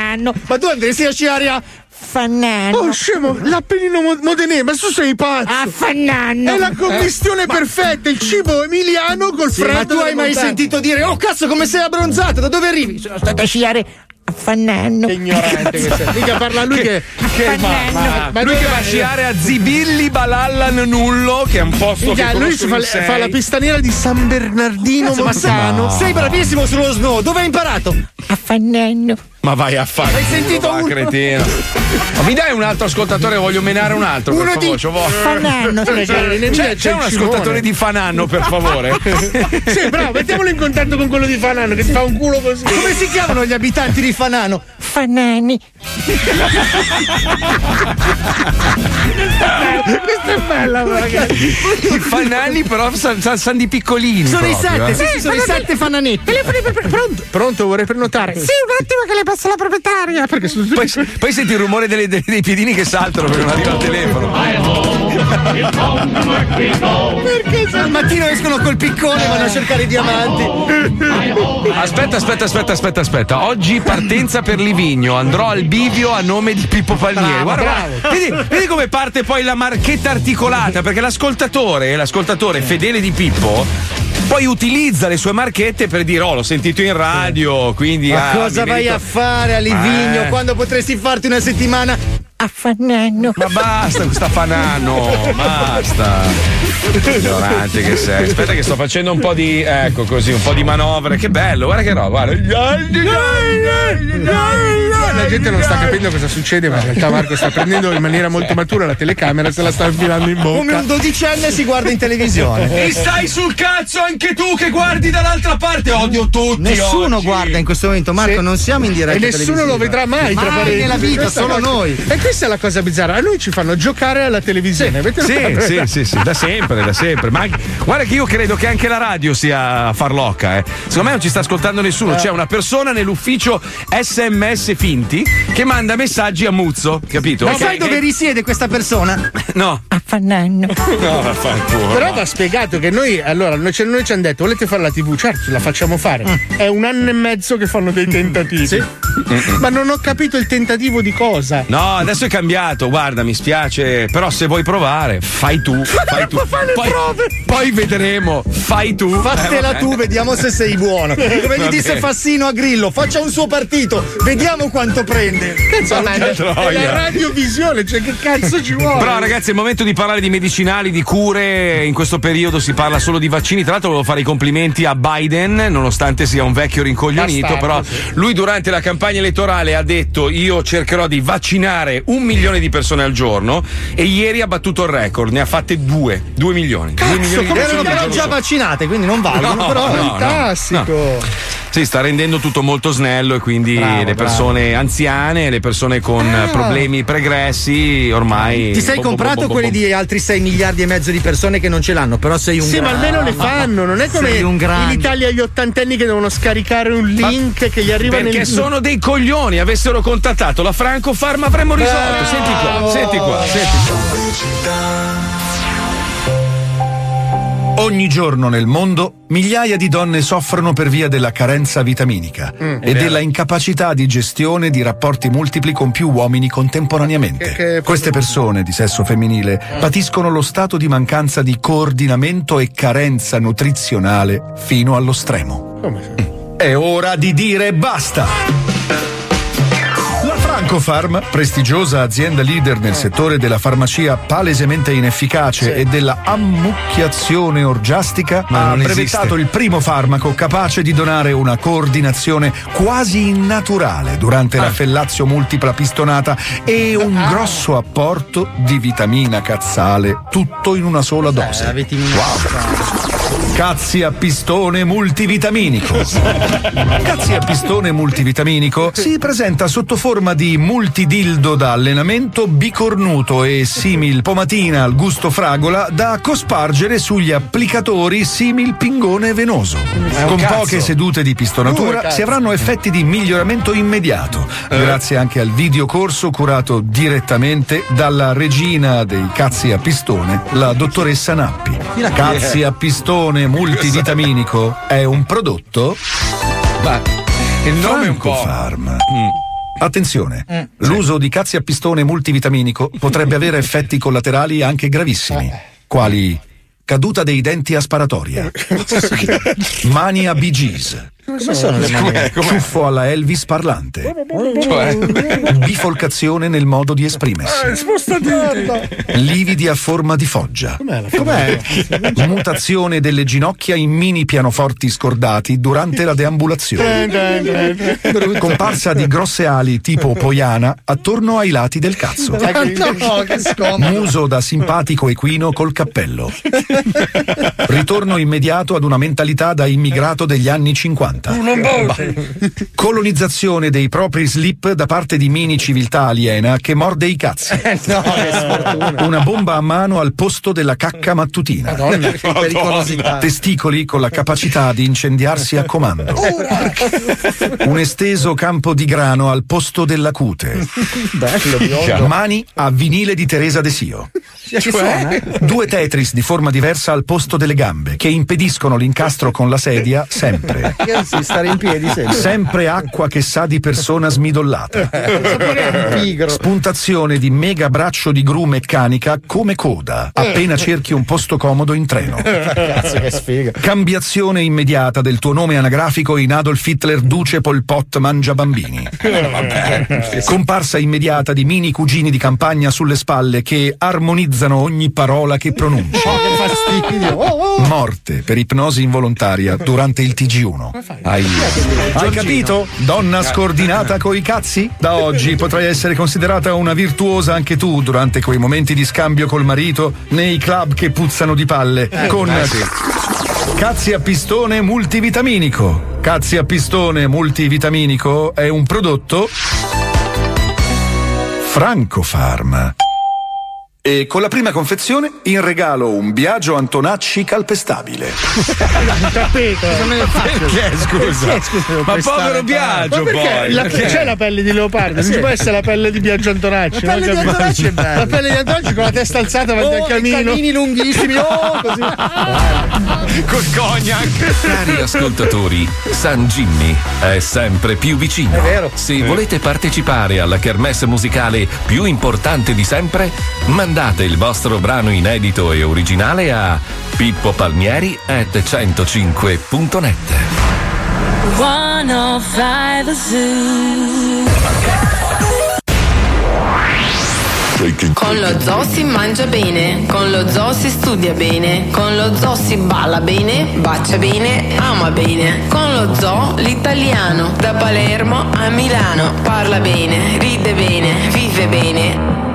Ma tu andresti a sciare a Fannano. Oh, scemo, l'Appennino Mo- Modenese, ma tu sei pazzo! A Fannano. È la commistione perfetta, il cibo emiliano col Sì, freddo. ma tu hai mai montagne. sentito dire Oh cazzo come sei abbronzato? Da dove arrivi? Sono stato a sciare a Fannano. Che ignorante che sei. Mica parla lui che. che ma, ma, ma Lui che va a sciare a Zibilli Balallan Nullo, che è un posto Minchia, che lui fa, fa la pistaniera di San Bernardino Cazzo, ma sei, Montano. sei bravissimo sullo snow. Dove hai imparato? A Fannano. Ma vai a fare. Hai sentito va, uno? cretino. Ma mi dai un altro ascoltatore? Voglio menare un altro. Uno per favore, di c'ho voglia. Fannano. C'è, c'è un ascoltatore di Fananno, per favore? Sì, bravo, mettiamolo in contatto con quello di Fanano che ti fa un culo così. Come si chiamano gli abitanti di Fanano? Fanani. Questo è bella, ragazzi. I fanali, però sanno di piccolini. Sono i proprio, sette, eh. sì, sì, sono i sette fananetti. Pronto, pronto, vorrei prenotare. Sì, un attimo che le passa la proprietaria. Perché sono Poi, poi senti il rumore delle- dei, dei piedini che saltano perché non arriva il telefono. Perché se al mattino escono col piccone e vanno a cercare i diamanti? Aspetta, aspetta, aspetta, aspetta, aspetta. Oggi partenza per Livigno. Andrò al bivio a nome di Pippo Palmieri. Bravo, guarda, bravo. guarda. Vedi, vedi come parte poi la marchetta articolata? Perché l'ascoltatore, l'ascoltatore fedele di Pippo. Poi utilizza le sue marchette per dire: Oh, l'ho sentito in radio. Quindi. Ma ah, cosa vai merito- a fare a Livigno Eh. quando potresti farti una settimana a Fanano? Ma basta questa fanano, basta. Ignorante che sei. Aspetta che sto facendo un po' di. Ecco così, un po' di manovre. Che bello, guarda che roba, guarda. La gente non sta capendo cosa succede, ma in realtà Marco sta prendendo in maniera molto matura la telecamera e se la sta infilando in bocca. Come un dodicenne si guarda in televisione. Mi stai sul cazzo anche tu che guardi dall'altra parte. Odio tutti. Nessuno oggi. guarda in questo momento, Marco, Sì. non siamo in diretta. E nessuno lo vedrà mai, tra Mai parentesi. nella vita, Questa solo noi. E questa è la cosa bizzarra. A noi ci fanno giocare alla televisione. Avete Sì, sì, sì, sì, da sempre, da sempre. Ma anche- guarda che io credo che anche la radio sia farlocca, eh. Secondo me non ci sta ascoltando nessuno. C'è una persona nell'ufficio SMS finti che manda messaggi a Muzzo, capito? Ma Che- sai dove risiede questa persona? No. A Fanano. No, vaffanculo. Però va spiegato che noi, allora, noi, noi ci hanno detto: volete fare la TV? Certo, la facciamo fare. È un anno e mezzo che fanno dei tentativi. Ma non ho capito il tentativo di cosa. No, adesso è cambiato, guarda, mi spiace, però se vuoi provare, fai tu, fai tu. fare le poi, prove? poi vedremo, fai tu. Fatela Eh, tu, vediamo se sei buono. Come gli disse. Fassino a Grillo, faccia un suo partito, vediamo quanto prende. Cazzo, è, troia. la radiovisione, cioè che cazzo ci vuole? Però ragazzi è il momento di parlare di medicinali, di cure, in questo periodo si parla solo di vaccini, tra l'altro volevo fare i complimenti a Biden, nonostante sia un vecchio rincoglionito, Bastardo, però sì. lui durante la campagna elettorale ha detto io cercherò di vaccinare un milione di persone al giorno e ieri ha battuto il record, ne ha fatte due, due milioni. due milioni di Erano persone al però giorno già vaccinate, quindi non valgono. No, però no, no. Fantastico. Sì, sta rendendo tutto molto snello e quindi Bravo, le persone anziane, le persone con Ah. problemi pregressi ormai... Ti sei bom, comprato bom, bom, quelli di altri 6 miliardi e mezzo di persone che non ce l'hanno, però sei un Sì, ma grande. almeno le fanno, non è come in. Italia gli ottantenni che devono scaricare un link che gli arriva Perché nel sono dei coglioni, avessero contattato la Franco Farma avremmo risolto. Senti qua, senti qua, senti qua. Ogni giorno nel mondo migliaia di donne soffrono per via della carenza vitaminica Mm, e della incapacità di gestione di rapporti multipli con più uomini contemporaneamente. Che- che- Queste persone di sesso femminile patiscono lo stato di mancanza di coordinamento e carenza nutrizionale fino allo stremo. Come? È ora di dire basta! Francofarm, prestigiosa azienda leader nel settore della farmacia palesemente inefficace e della ammucchiazione orgiastica, Ma ha brevettato esiste. il primo farmaco capace di donare una coordinazione quasi innaturale durante la fellazio multipla pistonata e un grosso apporto di vitamina cazzale, tutto in una sola dose. Cazzi a pistone multivitaminico. Cazzi a pistone multivitaminico si presenta sotto forma di multidildo da allenamento bicornuto e simil pomatina al gusto fragola da cospargere sugli applicatori simil pingone venoso. Con cazzo. poche sedute di pistonatura si avranno effetti di miglioramento immediato, grazie anche al videocorso curato direttamente dalla regina dei cazzi a pistone, la dottoressa Nappi. Cazzi a pistone multivitaminico è un prodotto Ma il nome è un po'. Francofarm. Attenzione, l'uso di cazzi a pistone multivitaminico potrebbe avere effetti collaterali anche gravissimi, quali caduta dei denti a sparatoria, mania Bee Gees, Come sono le mani? Com'è? Com'è? ciuffo alla Elvis parlante, Cioè, bifolcazione nel modo di esprimersi, lividi a forma di foggia, Com'è? mutazione delle ginocchia in mini pianoforti scordati durante la deambulazione. Comparsa di grosse ali tipo poiana attorno ai lati del cazzo. Muso da simpatico equino col cappello. Ritorno immediato ad una mentalità da immigrato degli anni 50. 90. Una bomba. Colonizzazione dei propri slip da parte di mini civiltà aliena che morde i cazzi. Eh, no, che sfortuna. Una bomba a mano al posto della cacca mattutina. Madonna, che pericolosità. Testicoli con la capacità di incendiarsi a comando. Un esteso campo di grano al posto della cute. Bello, biondo. Mani a vinile di Teresa De Sio. Che suona? Due Tetris di forma diversa al posto delle gambe che impediscono l'incastro con la sedia sempre. Ragazzi, stare in piedi sempre. Sempre acqua che sa di persona smidollata. Spuntazione di mega braccio di gru meccanica come coda, appena cerchi un posto comodo in treno. Cazzo, che sfiga. Cambiazione immediata del tuo nome anagrafico in Adolf Hitler Duce Pol Pot Mangia Bambini. Comparsa immediata di mini cugini di campagna sulle spalle che armonizzano ogni parola che pronunci. Fastidio. Oh, oh. Morte per ipnosi involontaria durante il TG1. Aia. Hai capito? Donna scordinata coi cazzi? Da oggi potrai essere considerata una virtuosa anche tu durante quei momenti di scambio col marito nei club che puzzano di palle con eh sì. Cazzi a pistone multivitaminico. Cazzi a pistone multivitaminico è un prodotto Francofarm. E con la prima confezione in regalo un Biagio Antonacci calpestabile. Un tappeto. Perché, scusa? Perché, scusa, Ma povero Biagio, Ma poi, La- perché? C'è la pelle di leopardo, non Sì. ci può essere la pelle di Biagio Antonacci. La pelle non di. Antonacci è bella. La pelle di Antonacci con la testa alzata davanti Oh, al i camino. canini lunghissimi, oh, così. Col cognac. Cari ascoltatori, San Jimmy è sempre più vicino. È vero. Se volete partecipare alla kermesse musicale più importante di sempre, mandate il vostro brano inedito e originale a pippopalmieri at 105.net. 105 Zoo. Con lo zoo si mangia bene, con lo zoo si studia bene, con lo zoo si balla bene, bacia bene, ama bene. Con lo zoo l'italiano, da Palermo a Milano, parla bene, ride bene, vive bene.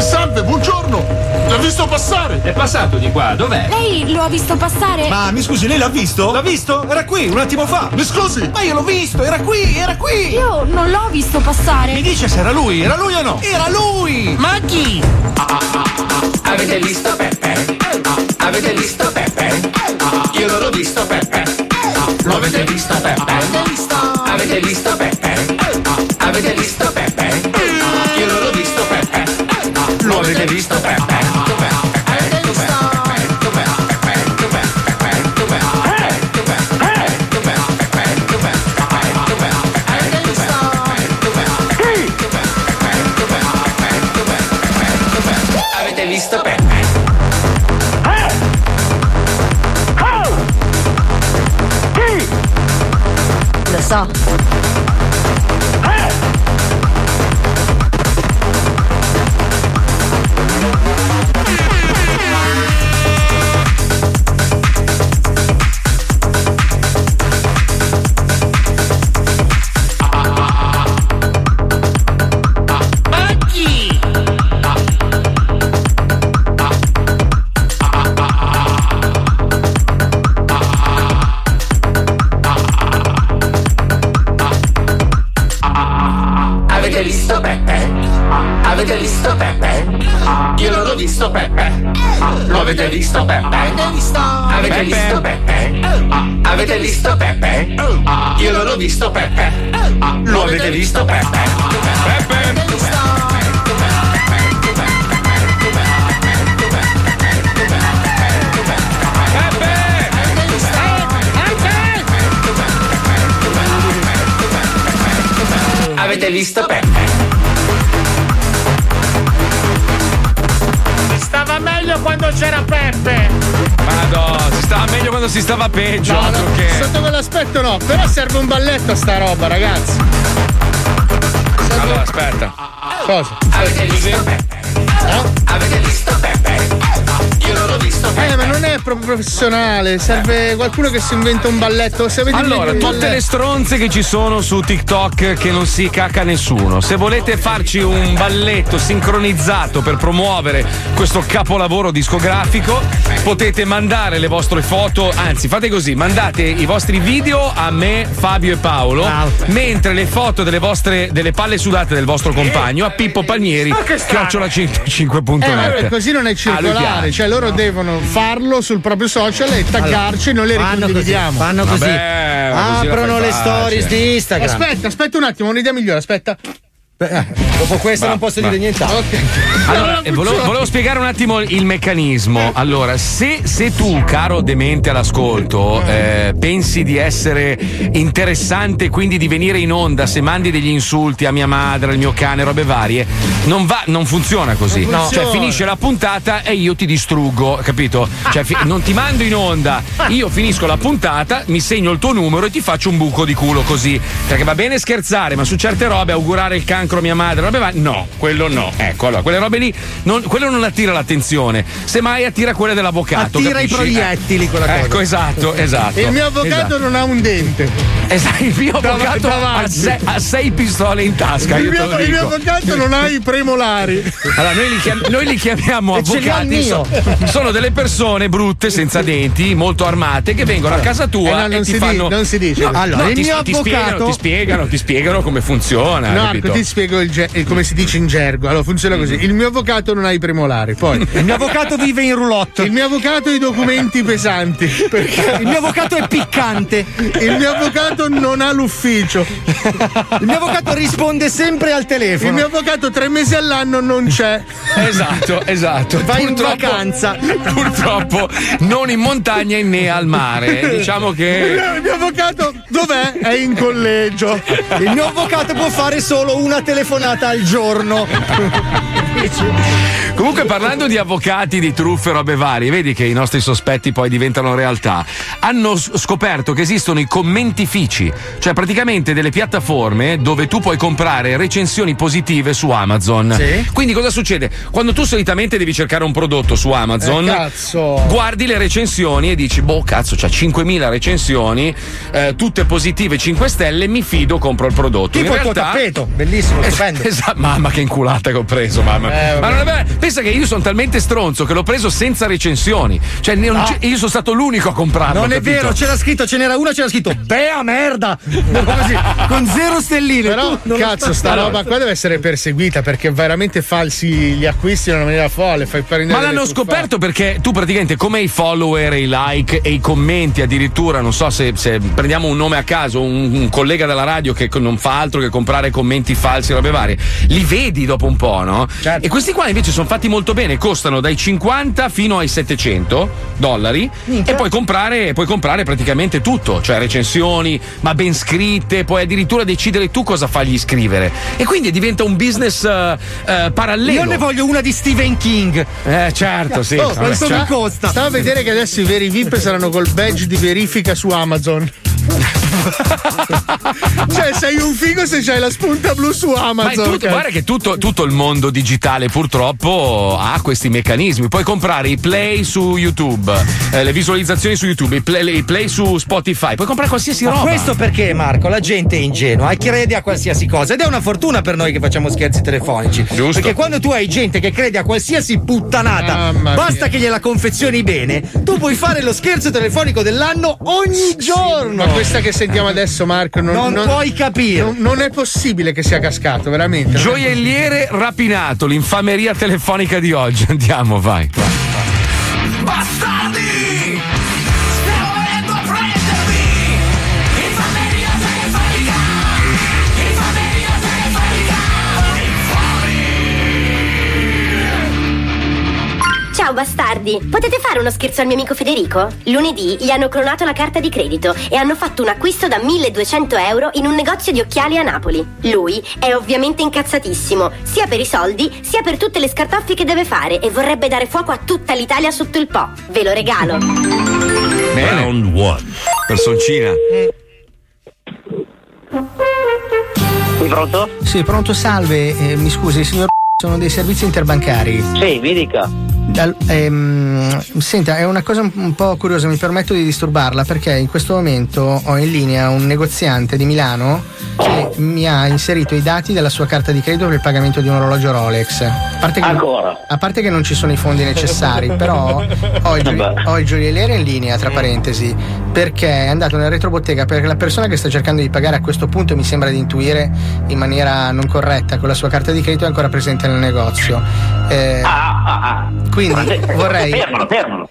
Salve, buongiorno! L'ha visto passare! È passato di qua, dov'è? Lei lo ha visto passare? Ma mi scusi, lei l'ha visto? L'ha visto? Era qui, un attimo fa. Mi scusi? Ma io l'ho visto, era qui, era qui. Io non l'ho visto passare. Mi dice se era lui, era lui o no? Era lui! Ma chi? Avete visto Peppe? Avete visto Peppe? Io non l'ho visto Peppe. Lo avete visto Peppe? Avete visto Peppe? Avete visto Peppe? Lo avete avete visto Peppe? Avete visto Peppe? Avete visto Peppe? Io non l'ho visto Peppe. Lo avete visto Peppe? Avete visto Peppe? Stava meglio quando c'era Peppe. Madò, si stava meglio quando si stava peggio. No, no, che. sotto quell'aspetto no, però serve un balletto a sta roba, ragazzi. Allora, aspetta. Cosa? Avete visto Peppe? Avete visto proprio professionale, serve qualcuno che si inventa un balletto. Se avete Allora, tutte balletto- le stronze che ci sono su TikTok che non si cacca nessuno. Se volete farci un balletto sincronizzato per promuovere questo capolavoro discografico, potete mandare le vostre foto, anzi fate così, mandate i vostri video a me, Fabio e Paolo, mentre le foto delle vostre delle palle sudate del vostro compagno a Pippo Palmieri, chiocciola 105.net. Eh, così non è Ah, circolare, piace. cioè loro devono farlo sul proprio social e taggarci e noi le fanno ricondividiamo. così, fanno così. Vabbè, ma così la Aprono fai le facile. stories di Instagram. Aspetta, aspetta un attimo, ho un'idea migliore, aspetta. Dopo questo Va, non posso va. dire nient'altro. Allora, eh, volevo, volevo spiegare un attimo il meccanismo. Allora, se, se tu, caro demente all'ascolto, eh, pensi di essere interessante e quindi di venire in onda se mandi degli insulti a mia madre, al mio cane, robe varie, non va, non funziona così. Non funziona. Cioè, finisce la puntata e io ti distruggo, capito? Cioè, fi- non ti mando in onda, io finisco la puntata, mi segno il tuo numero e ti faccio un buco di culo così. Perché va bene scherzare, ma su certe robe, augurare il cancro a mia madre, robe no, quello no. Ecco, allora, quelle robe lì, non- quello non attira l'attenzione. Semmai attira quelle dell'avvocato. Attira i capisci? proiettili quella cosa. Ecco, esatto, esatto. Il mio avvocato esatto. non ha un dente. Esatto, il mio Dav- avvocato ha, davanti. se- ha sei pistole in tasca. Il mio, il mio avvocato non ha i premolari. Allora, noi li, chiam- noi li chiamiamo avvocati. so- mio. sono delle persone brutte, senza denti, molto armate, che vengono a casa Eh, tua no, non e ti si di- fanno. non si dice. No, Allora, no, il ti, mio ti spiegano, avvocato- ti spiegano, ti spiegano come funziona. No, ti spiego il ge- il- come si dice in gergo. Allora, funziona così: il mio avvocato non ha i premolari. Poi, Il mio avvocato vive in roulotte. il mio avvocato ha i documenti pesanti. Perché Il mio avvocato è piccante. il mio avvocato non ha l'ufficio. Il mio avvocato risponde sempre al Il telefono. mio avvocato tre mesi all'anno non c'è. Esatto, esatto. Va in vacanza. Purtroppo non in montagna né al mare. Diciamo che. Il mio avvocato dov'è? È in collegio. Il mio avvocato può fare solo una telefonata al giorno. Comunque, parlando di avvocati, di truffe robe varie, vedi che i nostri sospetti poi diventano realtà. Hanno scoperto che esistono i commentifici, cioè praticamente delle piattaforme dove tu puoi comprare recensioni positive su Amazon. Sì. Quindi cosa succede? Quando tu solitamente devi cercare un prodotto su Amazon, Eh, cazzo. guardi le recensioni e dici, boh, cazzo, c'ha 5.000 recensioni, eh, tutte positive 5 stelle, mi fido, compro il prodotto. Tipo In il tuo realtà- tappeto, bellissimo, stupendo. Esatto, mamma che inculata che ho preso, mamma. Eh. Ma non è vero. Pensa che io sono talmente stronzo che l'ho preso senza recensioni. Cioè, No. io sono stato l'unico a comprarlo. Non è capito? vero, c'era scritto, ce n'era una, c'era scritto Bea merda! Così, con zero stelline. Però, cazzo, sta Allora- roba qua deve essere perseguita perché veramente falsi gli acquisti in una maniera folle. Fai prendere Ma l'hanno scoperto perché tu praticamente come i follower, i like e i commenti addirittura, non so se, se prendiamo un nome a caso, un, un collega della radio che non fa altro che comprare commenti falsi e robe varie, li vedi dopo un po', no? Certo. E questi qua invece sono fatti molto bene, costano dai 50 fino ai 700 dollari e puoi comprare, puoi comprare praticamente tutto, cioè recensioni, ma ben scritte, puoi addirittura decidere tu cosa fargli scrivere. E quindi diventa un business eh, eh, parallelo. Io ne voglio una di Stephen King. Eh, certo, sì. Oh, vabbè, quanto cioè- mi costa? Stavo a vedere che adesso i veri VIP saranno col badge di verifica su Amazon. cioè, sei un figo se c'hai la spunta blu su Ma Amazon. tutto, cazzo. guarda che tutto, tutto il mondo digitale purtroppo ha questi meccanismi. Puoi comprare i play su YouTube, eh, le visualizzazioni su YouTube, i play, i play su Spotify, puoi comprare qualsiasi Ma roba. questo perché, Marco? La gente è ingenua e crede a qualsiasi cosa. Ed è una fortuna per noi che facciamo scherzi telefonici. Giusto. Perché quando tu hai gente che crede a qualsiasi puttanata, Mamma basta mia. che gliela confezioni bene, tu puoi fare lo scherzo telefonico dell'anno ogni giorno. Ma questa che sentiamo adesso, Marco, non, Non puoi capire. Non, non è possibile che sia cascato, veramente. Gioielliere rapinato, l'infameria telefonica di oggi. Andiamo, vai. Bastardi! Ciao bastardi, potete fare uno scherzo al mio amico Federico? Lunedì gli hanno clonato la carta di credito e hanno fatto un acquisto da 1200 euro in un negozio di occhiali a Napoli. Lui è ovviamente incazzatissimo, sia per i soldi sia per tutte le scartoffie che deve fare e vorrebbe dare fuoco a tutta l'Italia sotto il po'. Ve lo regalo. Bene. Round one. Personcina. Sei pronto? Sì, pronto, salve. Eh, mi scusi, signor. Sono dei servizi interbancari. Sì, mi dica. Al- ehm, senta, è una cosa un- po' curiosa, mi permetto di disturbarla perché in questo momento ho in linea un negoziante di Milano che mi ha inserito i dati della sua carta di credito per il pagamento di un orologio Rolex. A parte che, Ancora? a parte che non ci sono i fondi necessari, però ho il, gioi- ho il gioielliere in linea, tra parentesi, perché è andato nel retrobottega perché la persona che sta cercando di pagare a questo punto mi sembra di intuire in maniera non corretta con la sua carta di credito è ancora presente nel negozio. Eh, Ah, ah, ah. Quindi vorrei. Fermalo, fermalo.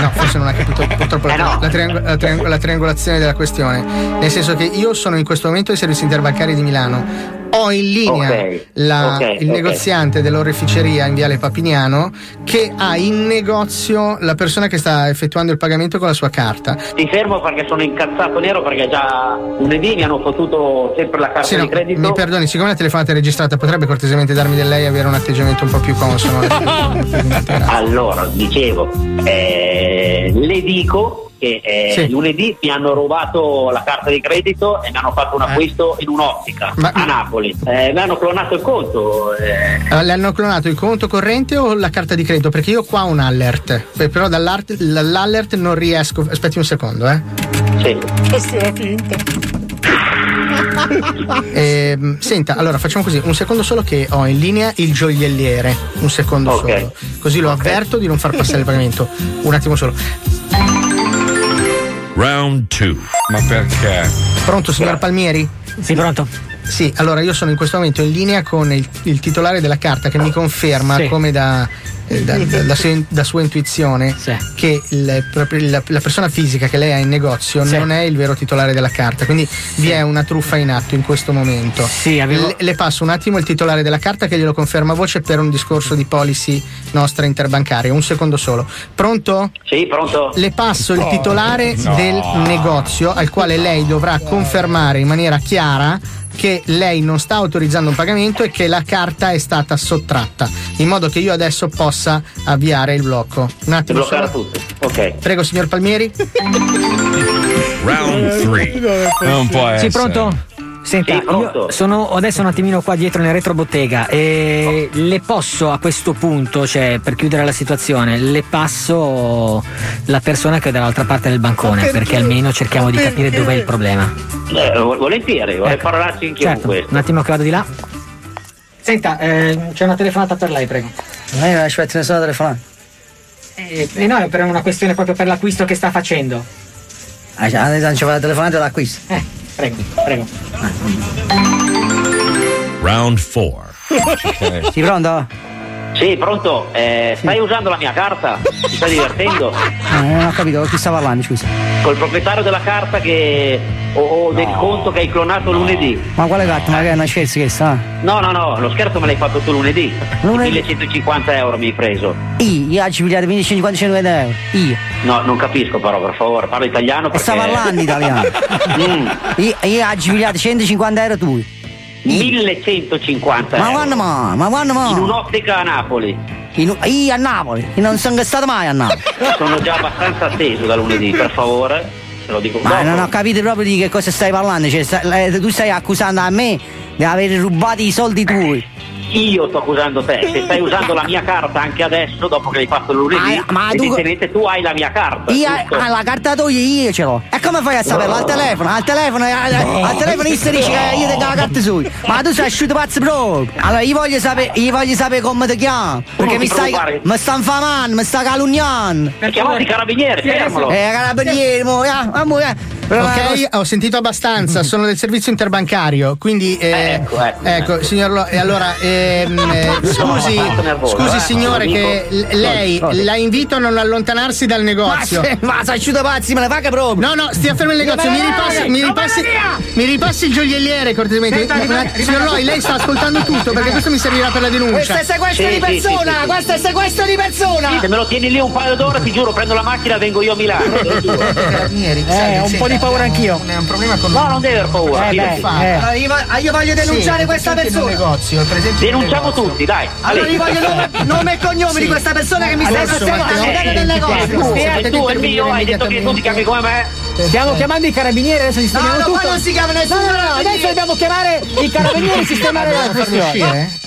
No, forse non ha capito purtroppo Eh, la, la triang- la triang- la triangolazione della questione. Nel senso che io sono in questo momento ai servizi interbancari di Milano. Ho in linea Ok, la- ok, il ok. negoziante dell'oreficeria in Viale Papignano che ha in negozio la persona che sta effettuando il pagamento con la sua carta. Ti fermo perché sono incazzato nero perché già lunedì mi hanno fottuto sempre la carta Sì, no, di credito. mi perdoni, siccome la telefonata è registrata, potrebbe cortesemente darmi del lei e avere un atteggiamento un po' più consono. Allora, dicevo, eh, le dico che eh, Sì. lunedì mi hanno rubato la carta di credito e mi hanno fatto un acquisto in un'ottica Ma- a Napoli. Eh, mi hanno clonato il conto. eh, Eh, Le hanno clonato il conto corrente o la carta di credito? Perché io qua ho un alert, eh, però dall'alert non riesco. Aspetti un secondo, eh. Sì. Fossero finte. Ehm, senta, allora facciamo così, un secondo solo che ho in linea il gioielliere, un secondo Ok. solo. Così lo avverto di non far passare il pagamento. Un attimo solo. Round 2. Ma perché? Pronto, signor Palmieri? Sì, pronto. Sì, allora io sono in questo momento in linea con il, il titolare della carta che mi conferma, Sì. come da, da- da- da sua, da sua intuizione, che il- la, la persona fisica che lei ha in negozio Sì. non è il vero titolare della carta, quindi vi è una truffa in atto in questo momento. avevo- le, le passo un attimo il titolare della carta che glielo conferma a voce per un discorso di policy nostra interbancaria. Un secondo solo. Pronto? Sì, pronto? Le passo il Oh, titolare no. del negozio al quale lei dovrà confermare in maniera chiara che lei non sta autorizzando un pagamento e che la carta è stata sottratta, in modo che io adesso possa avviare il blocco. Un attimo bloccare solo. tutto. Ok. Prego, signor Palmieri. Round 3. Non può Sì, pronto? Senta, Sì, io sono adesso un attimino qua dietro nel retrobottega e le posso a questo punto, cioè per chiudere la situazione, le passo la persona che è dall'altra parte del bancone, perché almeno cerchiamo di capire dov'è il problema. Eh, vol- volentieri, vorrei parlarci anch'io Certo, con questo. un attimo che vado di là. Senta, eh, c'è una telefonata per lei, prego. Lei non aspetta nessuna telefonata. Eh, eh, no, è per una questione proprio per l'acquisto che sta facendo. Ah, adesso non ci fa la telefonata d'acquisto. Eh, prego, prego. Round 4. Sì, pronto? Sì, pronto? Eh, Stai usando la mia carta? Ti stai divertendo? Ah, non ho capito, chi sta parlando, scusa. Col proprietario della carta che. o, o del conto che hai clonato lunedì? Ma quale carta? Ma che è una scherzo che sta? No, no, no, lo scherzo me l'hai fatto tu lunedì. Lunedì? 1150 euro mi hai preso. Io, io oggi pigliate 1550 euro. Io. No, non capisco però, per favore, parla italiano E perché. sta parlando italiano. Mm, Io, io oggi pigliate 150 euro tu. 1150 Ma euro. quando ma? Ma quando ma? In un'ottica a Napoli. In- io a Napoli. Io non sono stato mai a Napoli. Sono già abbastanza atteso da lunedì, per favore. Te lo dico Ma dopo. non ho capito proprio di che cosa stai parlando. Cioè, eh, tu stai accusando a me di aver rubato i soldi tuoi. Io sto accusando te, se stai usando la mia carta anche adesso, dopo che l'hai fatto lunedì, Ma- ma tu- evidentemente tu hai la mia carta. Io, ah, la carta tua io ce l'ho. E come fai a saperlo? Al telefono, al telefono, eh, al, al telefono io dice che io tengo la carta sua. Ma tu sei asciutto pazzo proprio. Allora io voglio sapere, io voglio sapere come ti chiami. Perché mi stai. Mi sta infamando, mi sta calunniando. Chiamate i carabinieri, fermalo. Eh, carabinieri, mo, eh, ah, mo, eh. Però, Ok, ho sentito abbastanza, sono del servizio interbancario, quindi eh, Ecco, ecco, signor Lo, e allora ehm, eh, scusi, nervoso, scusi eh, signore che l- lei Cosa? la invito a non allontanarsi dal negozio. Ma se- ma sei asciutto pazzi, me fa che proprio. No, no, stia fermo il negozio, mi ripassi, mi ripassi, mi ripassi il gioielliere cortesemente. Senta, rimane- att- Signor Loi, lei sta ascoltando tutto perché questo mi servirà per la denuncia. Questo è sequestro Sì, di persona, sì, sì, sì. questo è sequestro di persona. Se me lo tieni lì un paio d'ore, ti giuro, prendo la macchina e vengo io a Milano. Carabinieri, Eh, un po' di paura anch'io. È un problema con No, non devi aver paura. Eh, beh, eh. Allora, io, vo- io voglio denunciare Sì, questa persona. negozio, Denunciamo negozio. tutti, dai. Allora io voglio nome, nome e cognome Sì. di questa persona che mi sta Matteo, all'interno del negozio. tu, E tu e il mio hai detto che tu ti chiami come me? Stiamo chiamando i carabinieri, adesso sistemiamo No, no, tutto. qua non si chiama nessuno No, no, no, adesso dobbiamo chiamare i carabinieri e sistemare la questione.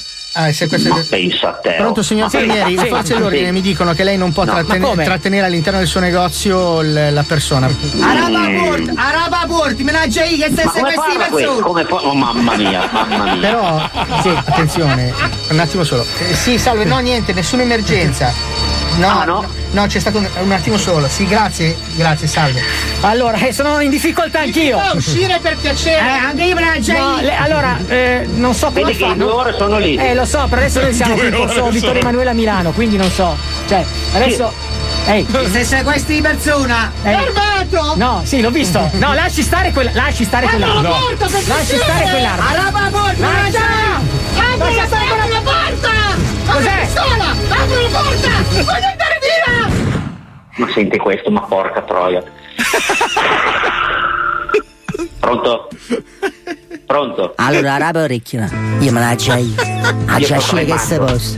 Ah, se questo Ma pensa a te. Pronto signor Ma Palmieri, pensa- forze dell'ordine mi dicono che lei non può No, trattene- trattenere all'interno del suo negozio l- la persona. Araba Porti, Araba Porti, menaggia io che stai pezzo. Come fa- oh, mamma mia, mamma mia. Però, sì, attenzione, un attimo solo. Eh, sì, salve, no, niente, nessuna emergenza. No, Ah, no? no, c'è stato un, un attimo solo. Sì, grazie, grazie, salve. Allora, eh, sono in difficoltà anch'io. può uscire per piacere? Eh, anche io No, le- allora, eh, non so come Vedi fa. due ore sono lì. Eh, lo so, però adesso noi siamo qui corso Vittorio. Emanuele a Milano, quindi non so. Cioè, adesso. Ehi. Se sequestri di persona. Ehi. Fermato. No, sì, l'ho visto. No, lasci stare quella. Lasci stare quell'arma. la porta, per Lasci stare quell'arma. Araba Porti, Lascia! Lascia stare quella la porta. Cos'è? la pistola. Apri la porta. Voglio andare via. Ma senti questo, ma porca troia. Pronto? Pronto? Allora, araba orecchio. Io me la io. Io già potrei scegli che manco. posto.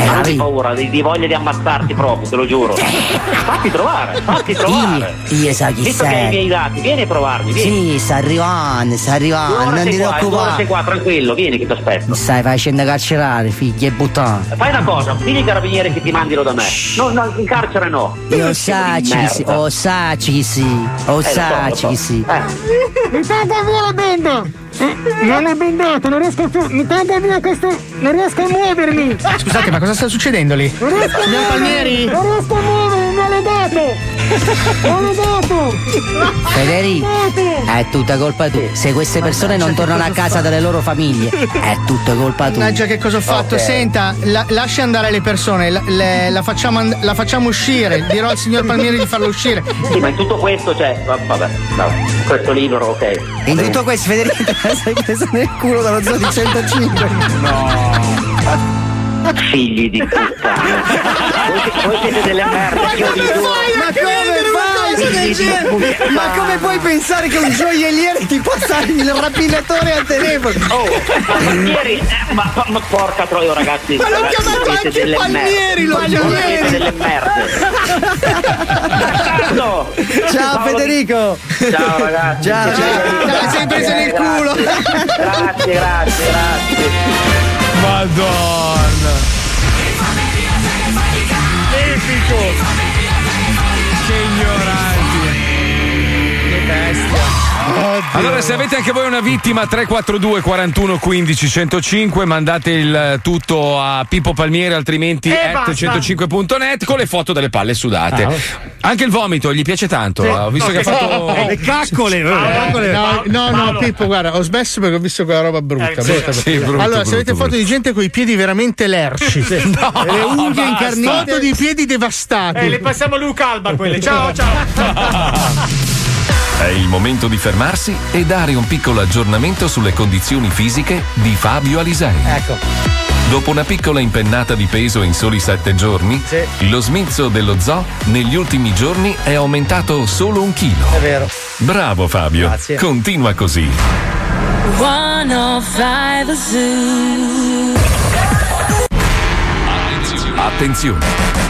Eh, Non hai paura, di, di voglia di ammazzarti proprio, te lo giuro. Fatti trovare, fatti trovare. Io, io so chi Visto che hai i sei. miei dati, vieni a provarmi, vieni. Sì, sta arrivando, sta arrivando, non sei ti qua, ore sei preoccupare. qua, tranquillo, vieni che ti aspetto. Mi stai facendo carcerare, figli e buttone. Fai una cosa, digli ai carabinieri che ti mandino da me. No, no, in carcere no. Io sacci chi si, oh sacci chi si, oh so, sacci chi si. Mi taglia via la benda! Eh, non è bendato, non riesco più. Mi taglia via questo. Non riesco a muovermi! Scusate, ma cosa sta succedendo lì? Non riesco a muovermi! Non riesco a muovermi, maledato! Maledato! Federico, è tutta colpa tua. Se queste persone non tornano a casa dalle loro famiglie, è tutta colpa tua. Mannaggia che cosa ho fatto? Ok. Senta, la- lascia andare le persone, la, le- la facciamo la facciamo uscire. Dirò al signor Palmieri di farla uscire. Sì, ma in tutto questo c'è. va- Vabbè, no, questo libro, ok. In tutto questo, Federico, te la sei presa nel culo dallo zoo di 105. Figli di puttana. voi, voi siete delle merde, che io vi giuro. Ma come fai? Ma come puoi pensare che un gioielliere ti possa il rapinatore al telefono? Oh, Palmieri, eh, ma, ma- ma porca troia ragazzi. Ma l'ho chiamato anche delle Palmieri, lo. Palmieri. Delle merde. Ciao Paolo- Federico! Ciao ragazzi. Ciao, ciao. Te la sei presa nel culo. Grazie, grazie, grazie. Madonna. Epico. Che ignoranti. Che bestia. Allora, se avete anche voi una vittima, 342 41 15 105, mandate il tutto a Pippo Palmieri, altrimenti at basta. 105.net con le foto delle palle sudate. Ah, Anche il vomito gli piace tanto. Ho visto No, che ha fatto. Le caccole. No, no, no, Pippo, guarda, ho smesso perché ho visto quella roba brutta. Eh, brutta, sì, brutta. sì, brutto, allora, se brutto, avete foto brutto. di gente con i piedi veramente lerci, No, e le unghie basta. incarnite, foto di piedi devastati. Eh, le passiamo Luca Alba quelle. Ciao, ciao. È il momento di fermarsi e dare un piccolo aggiornamento sulle condizioni fisiche di Fabio Alisei. Ecco. Dopo una piccola impennata di peso in soli sette giorni, lo smizzo dello zoo negli ultimi giorni è aumentato solo un chilo. È vero. Bravo Fabio, Grazie. continua così. 105 Zoo. Attenzione!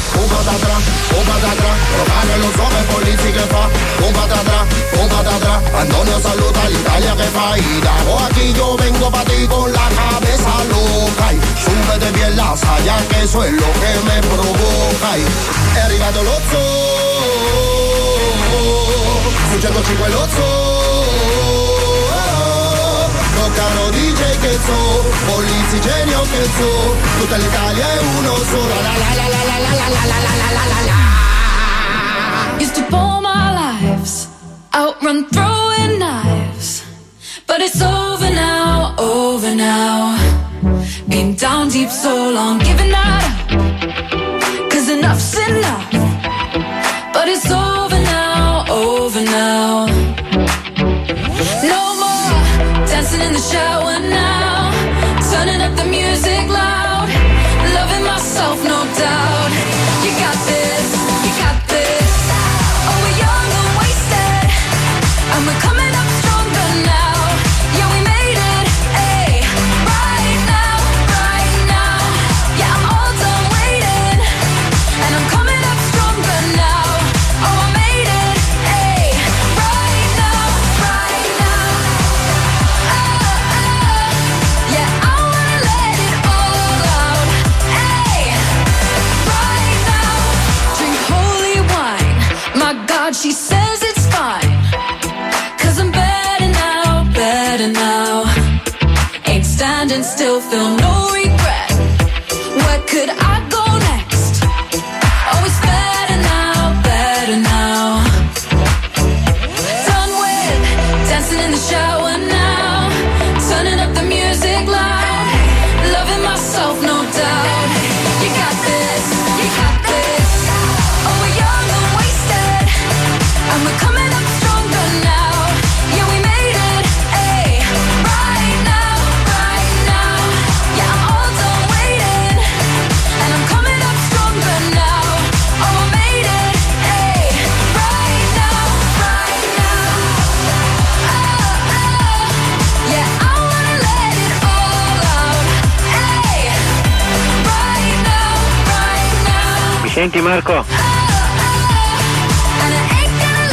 Un patatra, un patatra, locale lo so che polizi che fa Un patatra, un patatra, Antonio saluta l'Italia che fa Y dago aquí yo vengo pa' ti con la cabeza loca Y súbete bien la saya que eso es lo que me provoca Y è arrivato lo zoo Su 105 DJ che so, Polizzi genio che so Tutta l'Italia è uno solo la la la la la la la la la la la la la Used to pull my lives, outrun throwing knives. But it's over now, over now. Been down deep so long, giving that up. Cause enough's enough. But it's over now, over now. No more dancing in the shower she says it's fine. Cause I'm better now, better now. Ain't standing still, feel senti Marco?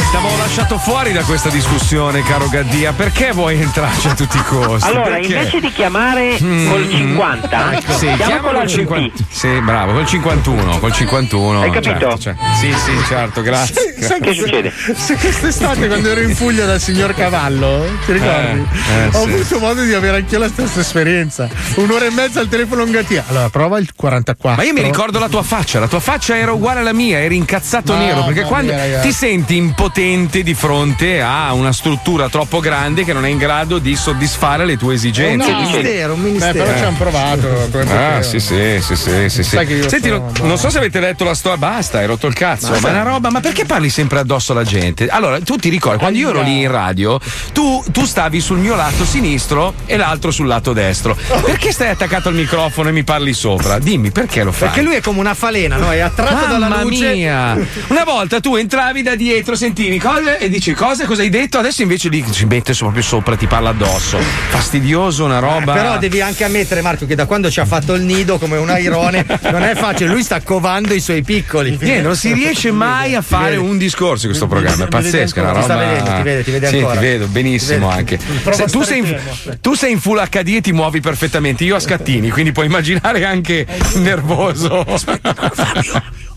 Ti avevo lasciato fuori da questa discussione, caro Gaddia. Perché vuoi entrarci a tutti i costi? Allora, Perché? invece di chiamare Mm, col 50, ecco, sì, chiama col l'altro 50. Sì, bravo, col 51, col 51. Hai capito? certo, certo. Sì, sì, certo, grazie. Sai Che succede? Se quest'estate quando ero in Puglia dal signor Cavallo, ti ricordi? Eh, eh, Ho sì. avuto modo di avere anch'io la stessa esperienza. Un'ora e mezza al telefono in Gattia. Allora, prova il 44. Ma io mi ricordo la tua faccia, la tua faccia era uguale alla mia, eri incazzato Mamma nero, perché mia, quando ragazzi. ti senti impotente di fronte a una struttura troppo grande che non è in grado di soddisfare le tue esigenze. un ministero, un ministero. Eh, Beh, però ci hanno provato, Ah, sì, sì, sì, sì, sì, sì. Senti, non, non so se avete letto la storia, basta, hai rotto il cazzo. Ma Ma, è una roba, ma perché parli sempre addosso alla gente? Allora, tu ti ricordi, quando io ero lì in radio, tu, tu stavi sul mio lato sinistro e l'altro sul lato destro. Perché stai attaccato al microfono e mi parli sopra? Dimmi, perché lo fai? Perché lui è come una falena, no? È attratto Mamma dalla luce. mia! Una volta tu entravi da dietro, sentivi cose e dici cosa, cosa hai detto? Adesso invece lì ci mette proprio sopra, ti parla addosso. Fastidioso, una roba. Però devi anche ammettere, Marco, che da quando ci ha fatto il nido come un airone non è facile. Lui sta covando i suoi piccoli. Niente, non si riesce mai a fare un discorso in questo programma, è pazzesco, una Ti sta roba. vedendo, ti vede, ti vede Sì, ancora. ti vedo benissimo Ti anche. Se- tu, sei in, tu sei in full HD e ti muovi perfettamente, io a scattini, quindi puoi immaginare anche nervoso.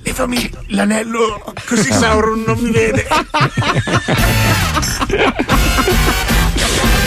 Levami l'anello, così Sauron non mi vede.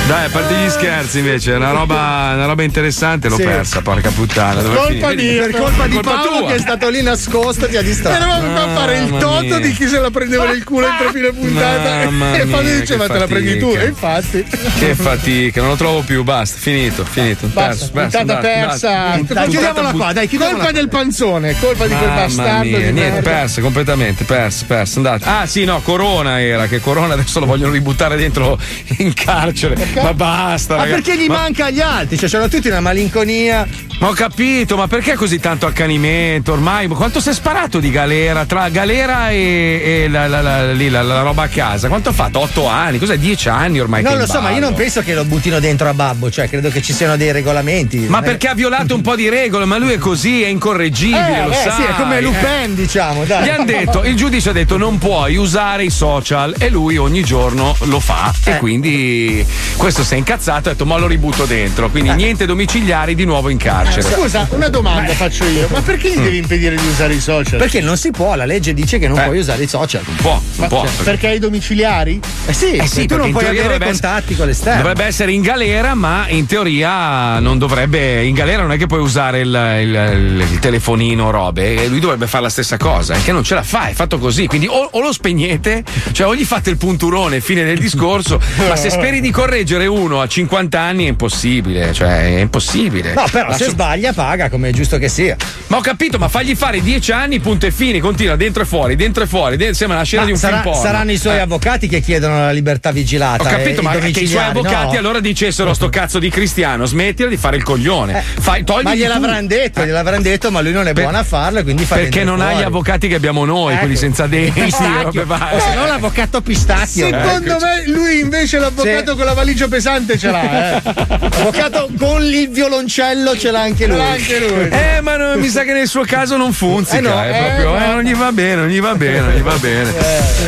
Dai, a parte gli scherzi invece, è una roba, una roba interessante, l'ho Sì. persa, porca puttana. Colpa di, per colpa di Colpa Paolo tua. che È stato lì nascosto, ti ha distratto. Eravamo qua a fare il toto mia. di chi se la prendeva nel culo entro fine puntata Mamma e Fabio diceva te la prendi tu e infatti Che fatica, non lo trovo più, basta, finito, finito. Basta, perso, puntata persa. Puntata chiudiamola qua, dai, chiudiamola colpa qua. del panzone colpa di quel Mamma bastardo mia, di niente, persa completamente, persa, persa, andate. Ah sì, no, Corona era, che Corona adesso lo vogliono ributtare dentro in carcere. Ma basta, Ma ragazzi. perché gli Ma- manca agli altri? Cioè, c'hanno tutti una malinconia. Ma ho capito, ma perché così tanto accanimento? Ormai quanto si è sparato di galera? Tra galera e, e la, la- la- la- roba a casa? Quanto ha fatto? Otto anni? Cos'è? Dieci anni ormai? non lo so, ma io non penso che lo buttino dentro a babbo. Cioè, credo che ci siano dei regolamenti. Ma perché ha violato un po' di regole? Ma lui è così, è incorreggibile, Eh, lo beh, sai. sì, è come eh. Lupin, diciamo, dai. Gli hanno detto, il giudice ha detto non puoi usare i social e lui ogni giorno lo fa Eh. e quindi questo si è incazzato e ha detto ma lo ributto dentro, quindi Eh. niente domiciliari di nuovo in carcere. scusa una domanda faccio io ma perché gli devi impedire di usare i social Perché non si può, la legge dice che non Eh. puoi usare i social. Un po', un Ma- po'. cioè, perché hai i domiciliari? Eh sì, Eh sì, tu non puoi avere contatti con l'esterno. Dovrebbe essere in galera, ma in teoria non dovrebbe. In galera non è che puoi usare il, il- il telefonino, robe. E lui dovrebbe fare la stessa cosa. È che non ce la fa, è fatto così. Quindi o, o lo spegnete, cioè o gli fate il punturone, fine del discorso. ma se speri di correggere uno a 50 anni è impossibile. Cioè, è impossibile. No, però Ma se sbaglia paga, come è giusto che sia. Ma ho capito, ma fagli fare 10 anni, punto e fine. Continua dentro e fuori, dentro e fuori. de- Sembra una scena Ma di un sarà- film porno. saranno i suoi Eh. avvocati che chiedono la libertà vigilata. Ho capito, e ma i che i suoi avvocati no? allora dicessero sto cazzo di cristiano, smettila di fare il coglione. Fai, togli Ma gliel'avranno detto, gliel'avranno detto, ma lui non è buono a farlo quindi fa Perché dentro non ha gli fuori. avvocati che abbiamo noi, Ecco. quelli senza denti. Robe varie. O se no l'avvocatto pistacchio. Secondo Ecco. me lui invece è l'avvocato Sì. con la valigia braccio pesante ce l'ha, eh. Avvocato con il violoncello ce l'ha anche lui. L'ha anche lui. Eh, ma no, mi sa che nel suo caso non funziona. Eh no, eh, proprio, eh, no. non gli va bene, non gli va bene, non gli va bene.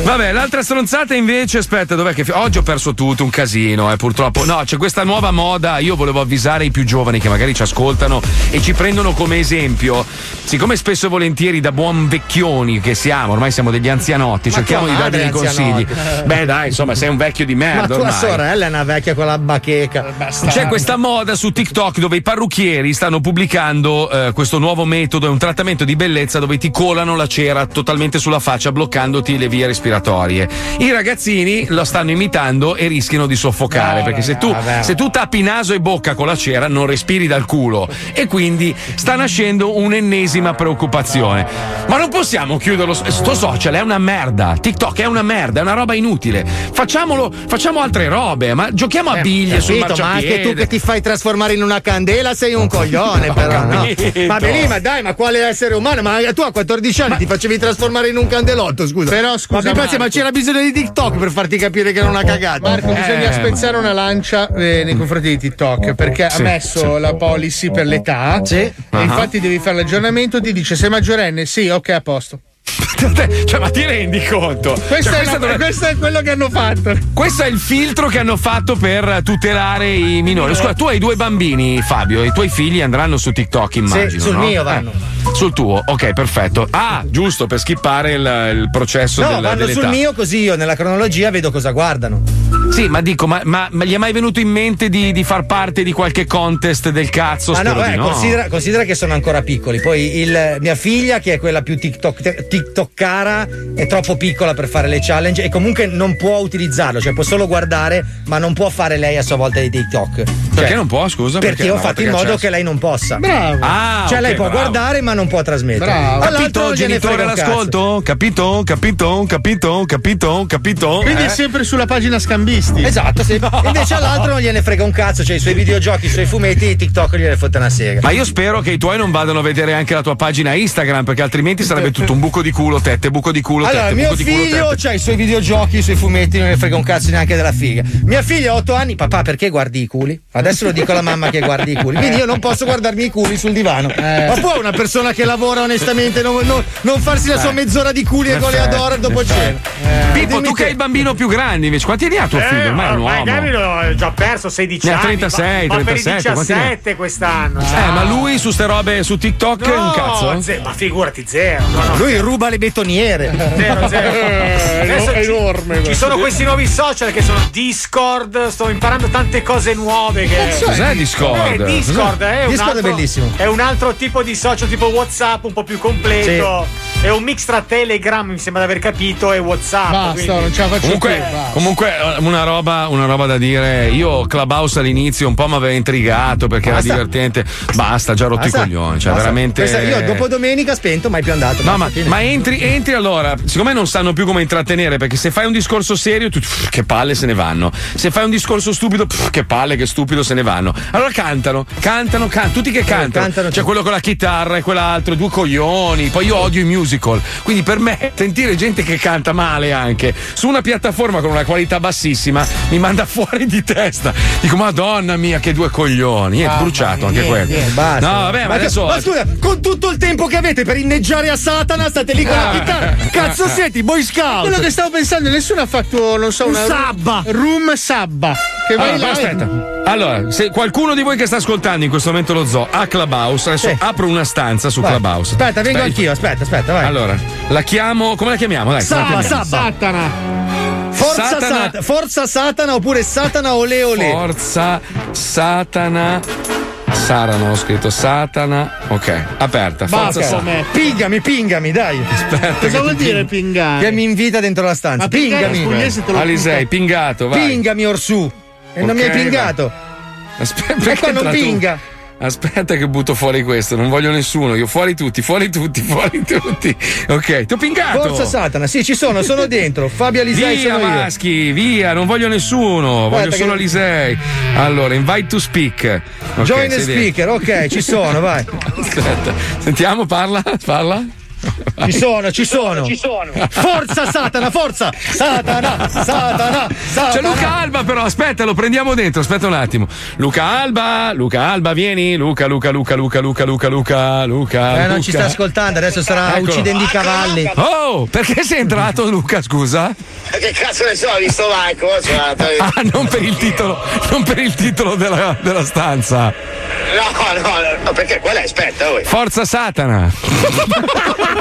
Vabbè, l'altra stronzata invece, aspetta, dov'è che. Oggi ho perso tutto, un casino, eh, purtroppo. No, c'è questa nuova moda. Io volevo avvisare i più giovani che magari ci ascoltano e ci prendono come esempio. Siccome spesso e volentieri da buon vecchioni che siamo, ormai siamo degli anzianotti, Ma cerchiamo di dare dei consigli. Beh, dai, insomma, sei un vecchio di merda. Ma tua ormai. sorella è una vecchia con la bacheca. C'è questa moda su TikTok dove i parrucchieri stanno pubblicando eh, questo nuovo metodo, è un trattamento di bellezza dove ti colano la cera totalmente sulla faccia bloccandoti le vie respiratorie. I ragazzini lo stanno imitando e rischiano di soffocare No, perché se tu, vabbè. se tu tappi naso e bocca con la cera non respiri dal culo e quindi sta nascendo un'ennesima preoccupazione. Ma non possiamo chiuderlo, sto social è una merda, TikTok è una merda, è una roba inutile. Facciamolo, facciamo altre robe, ma giochiamo a biglie sul Eh, Capito, ma anche tu che ti fai trasformare in una candela sei un coglione, però, no? Ma lì, ma dai, ma quale essere umano? Ma tu a 14 anni ti facevi trasformare in un candelotto, scusa. Però, scusa, Ma, Marco. ma c'era bisogno di TikTok per farti capire che era una cagata. Marco, bisogna Eh, spezzare una lancia eh, nei confronti di TikTok perché Sì, ha messo sì. la policy per l'età. Sì. E Ah. infatti devi fare l'aggiornamento. Ti dice sei maggiorenne? Sì, ok, a posto. Cioè, ma ti rendi conto? Questo, Cioè, è, la- dovrebbe- questo è quello che hanno fatto. Questo è il filtro che hanno fatto per tutelare i minori. Scusa, tu hai due bambini, Fabio, e i tuoi figli andranno su TikTok, immagino. sul no? mio vanno. Eh, sul tuo, ok, perfetto. Ah, giusto, per skippare il, il processo No, del, vanno dell'età. sul mio così io nella cronologia vedo cosa guardano. Sì, ma dico, ma, ma- ma gli è mai venuto in mente di, di far parte di qualche contest del cazzo? Ma no, beh, considera, considera che sono ancora piccoli. Poi il- mia figlia, che è quella più TikTok, TikTokara, è troppo piccola per fare le challenge e comunque non può utilizzarlo, cioè può solo guardare, ma non può fare lei a sua volta dei TikTok. Perché Cioè, non può, scusa? Perché, una ho fatto in modo che lei non possa. Bravo. Ah, cioè, lei ok, può bravo. guardare, ma non può trasmettere. Bravo. All'altro Capito, genitore all'ascolto? Capito? Capito? Capito? Capito? Capito? Quindi Eh? è sempre sulla pagina scambisti. Esatto, sì. Invece all'altro non gliene frega un cazzo, cioè i suoi videogiochi, i suoi fumetti, TikTok gliene fotte una sega. Ma io spero che i tuoi non vadano a vedere anche la tua pagina Instagram, perché altrimenti sarebbe tutto un buco di culo, tette, buco di culo, Allora, tette, mio buco di culo, figlio tette. ha i suoi videogiochi, i suoi fumetti, non ne frega un cazzo neanche della figa. Mia figlia ha 8 anni, papà, perché guardi i culi? Adesso lo dico alla mamma che guardi i culi. Quindi io non posso guardarmi i culi sul divano. Ma può una persona che lavora onestamente non, non- non farsi la sua Eh. mezz'ora di culi e goleador dopo cena? Pippo, Dimmi tu che hai il bambino più grande invece, quanti anni ha tuo figlio? Ormai è un uomo. Magari l'ho già perso 16 Ne ha anni. 36, ma, ma per i 37, quanti ne ha? 17 quest'anno. Eh, ma lui su ste robe su TikTok è un cazzo? ze- ma figurati, zero. No, no. Lui ruba le betoniere. Zero, zero. Adesso è ci- enorme. Ci sono questi nuovi social che sono Discord, sto imparando tante cose nuove. Che... È? Cos'è Discord? Eh, Discord è un, Discord è altro, bellissimo. è un altro tipo di social tipo WhatsApp un po' più completo. È un mix tra Telegram, mi sembra di aver capito, e WhatsApp. Basta, quindi- non ce la faccio Comunque, più. basta. comunque eh, una, roba, una roba da dire. Io Clubhouse all'inizio un po' mi aveva intrigato perché Basta. era divertente. Basta, già rotto Basta. i coglioni. Cioè, Basta. veramente. Questa- io dopo domenica spento, mai più andato. No, ma, ma entri, entri allora, siccome non sanno più come intrattenere, perché se fai un discorso serio, tu, pff, che palle se ne vanno. Se fai un discorso stupido, pff, che palle, che stupido se ne vanno. Allora cantano, cantano, cantano, tutti che cantano. cantano C'è tutti. quello con la chitarra e quell'altro, due coglioni. Poi io odio i musical. Quindi per me sentire gente che canta male anche su una piattaforma con una qualità bassissima mi manda fuori di testa. Dico, madonna mia, che due coglioni. Niente, bruciato anche Niente, quello. niente, basta. No, vabbè, ma, Ma che- adesso. ma scusa, con tutto il tempo che avete per inneggiare a Satana, state lì con la Ah. chitarra. Cazzo siete, i Boy Scout? Quello che stavo pensando, nessuno ha fatto, non so, Un una sabba. room sabba. Che vai Allora, là e- aspetta. Allora, se qualcuno di voi che sta ascoltando in questo momento lo zoo ha Clubhouse, adesso Sì. apro una stanza su Vai. Clubhouse. Aspetta, vengo Dai, anch'io, aspetta, aspetta, vai. Allora, la chiamo. Come la chiamiamo? Dai, come la chiamiamo? Sabba. Satana. Forza Satana. Satana. Forza Satana oppure Satana ole ole. Forza Satana. Sarano ho scritto Satana. Ok, aperta. Forza Basta, Satana. me. Pingami, pingami, dai. Aspetta. Cosa vuol dire ping- pingare? Che mi invita dentro la stanza. Ma Pingami. lo Alisei, pingato, vai. Pingami Orsù. E non mi hai pingato. Aspetta, E perché qua non tu? pinga. Aspetta che butto fuori questo, non voglio nessuno, io fuori tutti, fuori tutti, fuori tutti. Ok, ti ho pingato. Forza Satana, sì, ci sono, sono dentro. Fabio Alisei Via sono io. maschi, via, non voglio nessuno, voglio che- solo Alisei. Allora, invite to speak. Ok, Join the sei dentro. speaker, ok, ci sono, vai. Aspetta, sentiamo, parla, parla. Ci sono, ci sono. Ci sono. Forza Satana, forza! Satana, Satana, Satana. C'è Luca Alba però, aspetta, lo prendiamo dentro, aspetta un attimo. Luca Alba, Luca Alba, vieni. Luca, Luca, Luca, Luca, Luca, Luca, Luca, Luca. Eh, non ci sta ascoltando, adesso starà Eccolo. uccidendo i cavalli. Oh, perché sei entrato Luca, scusa? Che cazzo ne so, ho visto Marco. Cioè, Ah, non per il titolo, non per il titolo della, della stanza. no, no, no, perché quella è, aspetta, oh. Forza Satana.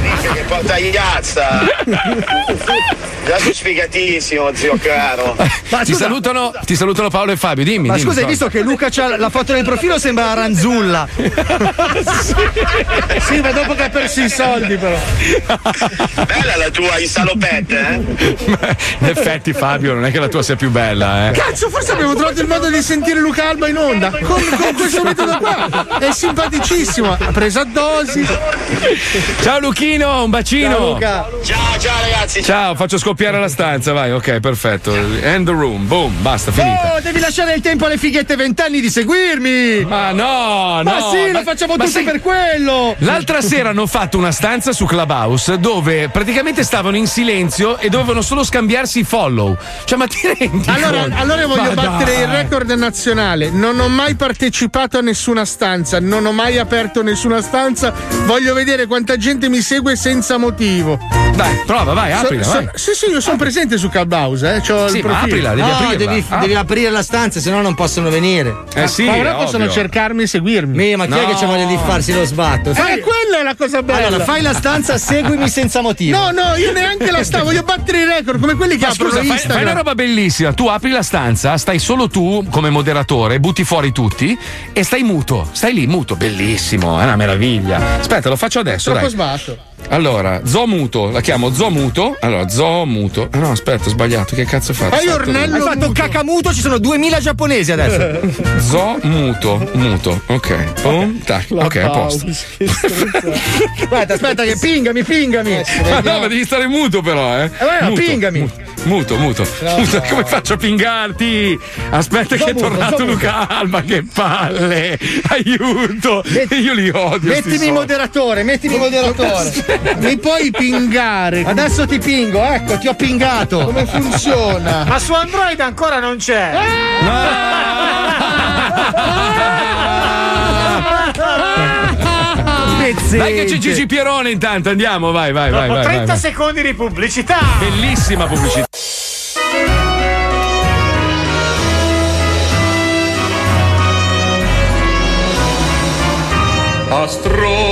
Minchia che porta iazza. Già sei sfigatissimo, zio caro. ti, salutano, ti salutano Paolo e Fabio, dimmi. Ma dimmi, scusa, hai visto che Luca c'ha la foto nel profilo sembra Ranzulla. sì, ma dopo che ha perso i soldi, però. Bella la tua insalopette, eh? In effetti, Fabio, non è che la tua sia più bella, eh. Cazzo, forse abbiamo trovato il modo di sentire Luca Alba in onda. Con, con questo metodo qua. È simpaticissimo. Ha preso a dosi. Ciao Luchino, un bacino. Ciao, Luca. Ciao, ciao ragazzi. Ciao, faccio scoppiare la stanza, vai, ok, perfetto. End the room, boom, basta, finita. Oh, devi lasciare il tempo alle fighette vent'anni di seguirmi! Ma no, Ma no, sì, ma- lo facciamo ma tutti sai- per quello! L'altra sera hanno fatto una stanza su Clubhouse dove praticamente stavano in silenzio e dovevano solo scambiarsi i follow. Cioè, ma ti rendi Allora, conto? allora io voglio Ma battere dai. il record nazionale. Non ho mai partecipato a nessuna stanza, non ho mai aperto nessuna stanza. Voglio vedere quanta gente mi segue senza motivo. Dai, prova, vai, So- aprila, so- vai. Sì, sì, io sono presente su Clubhouse, eh. C'ho Sì, il ma profilo. aprila, devi No, aprirla. devi, Ah. devi aprire la stanza, se no non possono venire. Eh sì, ma ora possono cercarmi e seguirmi. Mi, ma chi è che ci voglia di farsi lo sbatto? Eh, Fai- quella è la cosa bella. Allora, fai la stanza, seguimi senza motivo. No, no, io neanche la stavo, voglio battere il record come quelli che Ma aprono scusa, fai, fai una roba bellissima. Tu apri la stanza, stai solo tu come moderatore, butti fuori tutti e stai muto. Stai lì, muto. Bellissimo, è una meraviglia. Aspetta, lo faccio adesso. Troppo Dai. sbatto. Allora, Zo muto, la chiamo Zo muto. Allora, Zo muto. Ah no, aspetta, ho sbagliato. Che cazzo fatto? Fai Ornello Hai fatto cacamuto, ci sono 2000 giapponesi adesso. Zo muto, muto. Ok. Boom, tac. Ok, a posto. aspetta, aspetta, che pingami, pingami. Ma no, ma devi stare muto però, eh. vai, muto, pingami. mu- Muto, muto. No, Muto, no. Come faccio a pingarti? Aspetta Sto che è muto, tornato sto muto. Luca Alba, che palle! Aiuto! Io li odio. Mettimi moderatore, mettimi moderatore. Mi puoi pingare. Adesso ti pingo, ecco, ti ho pingato. Come funziona? Ma su Android ancora non c'è. Dai che c'è Gigi Pierone intanto, andiamo, vai, vai, vai. Dopo vai, 30 vai, vai. secondi di pubblicità. Bellissima pubblicità. Astronomia,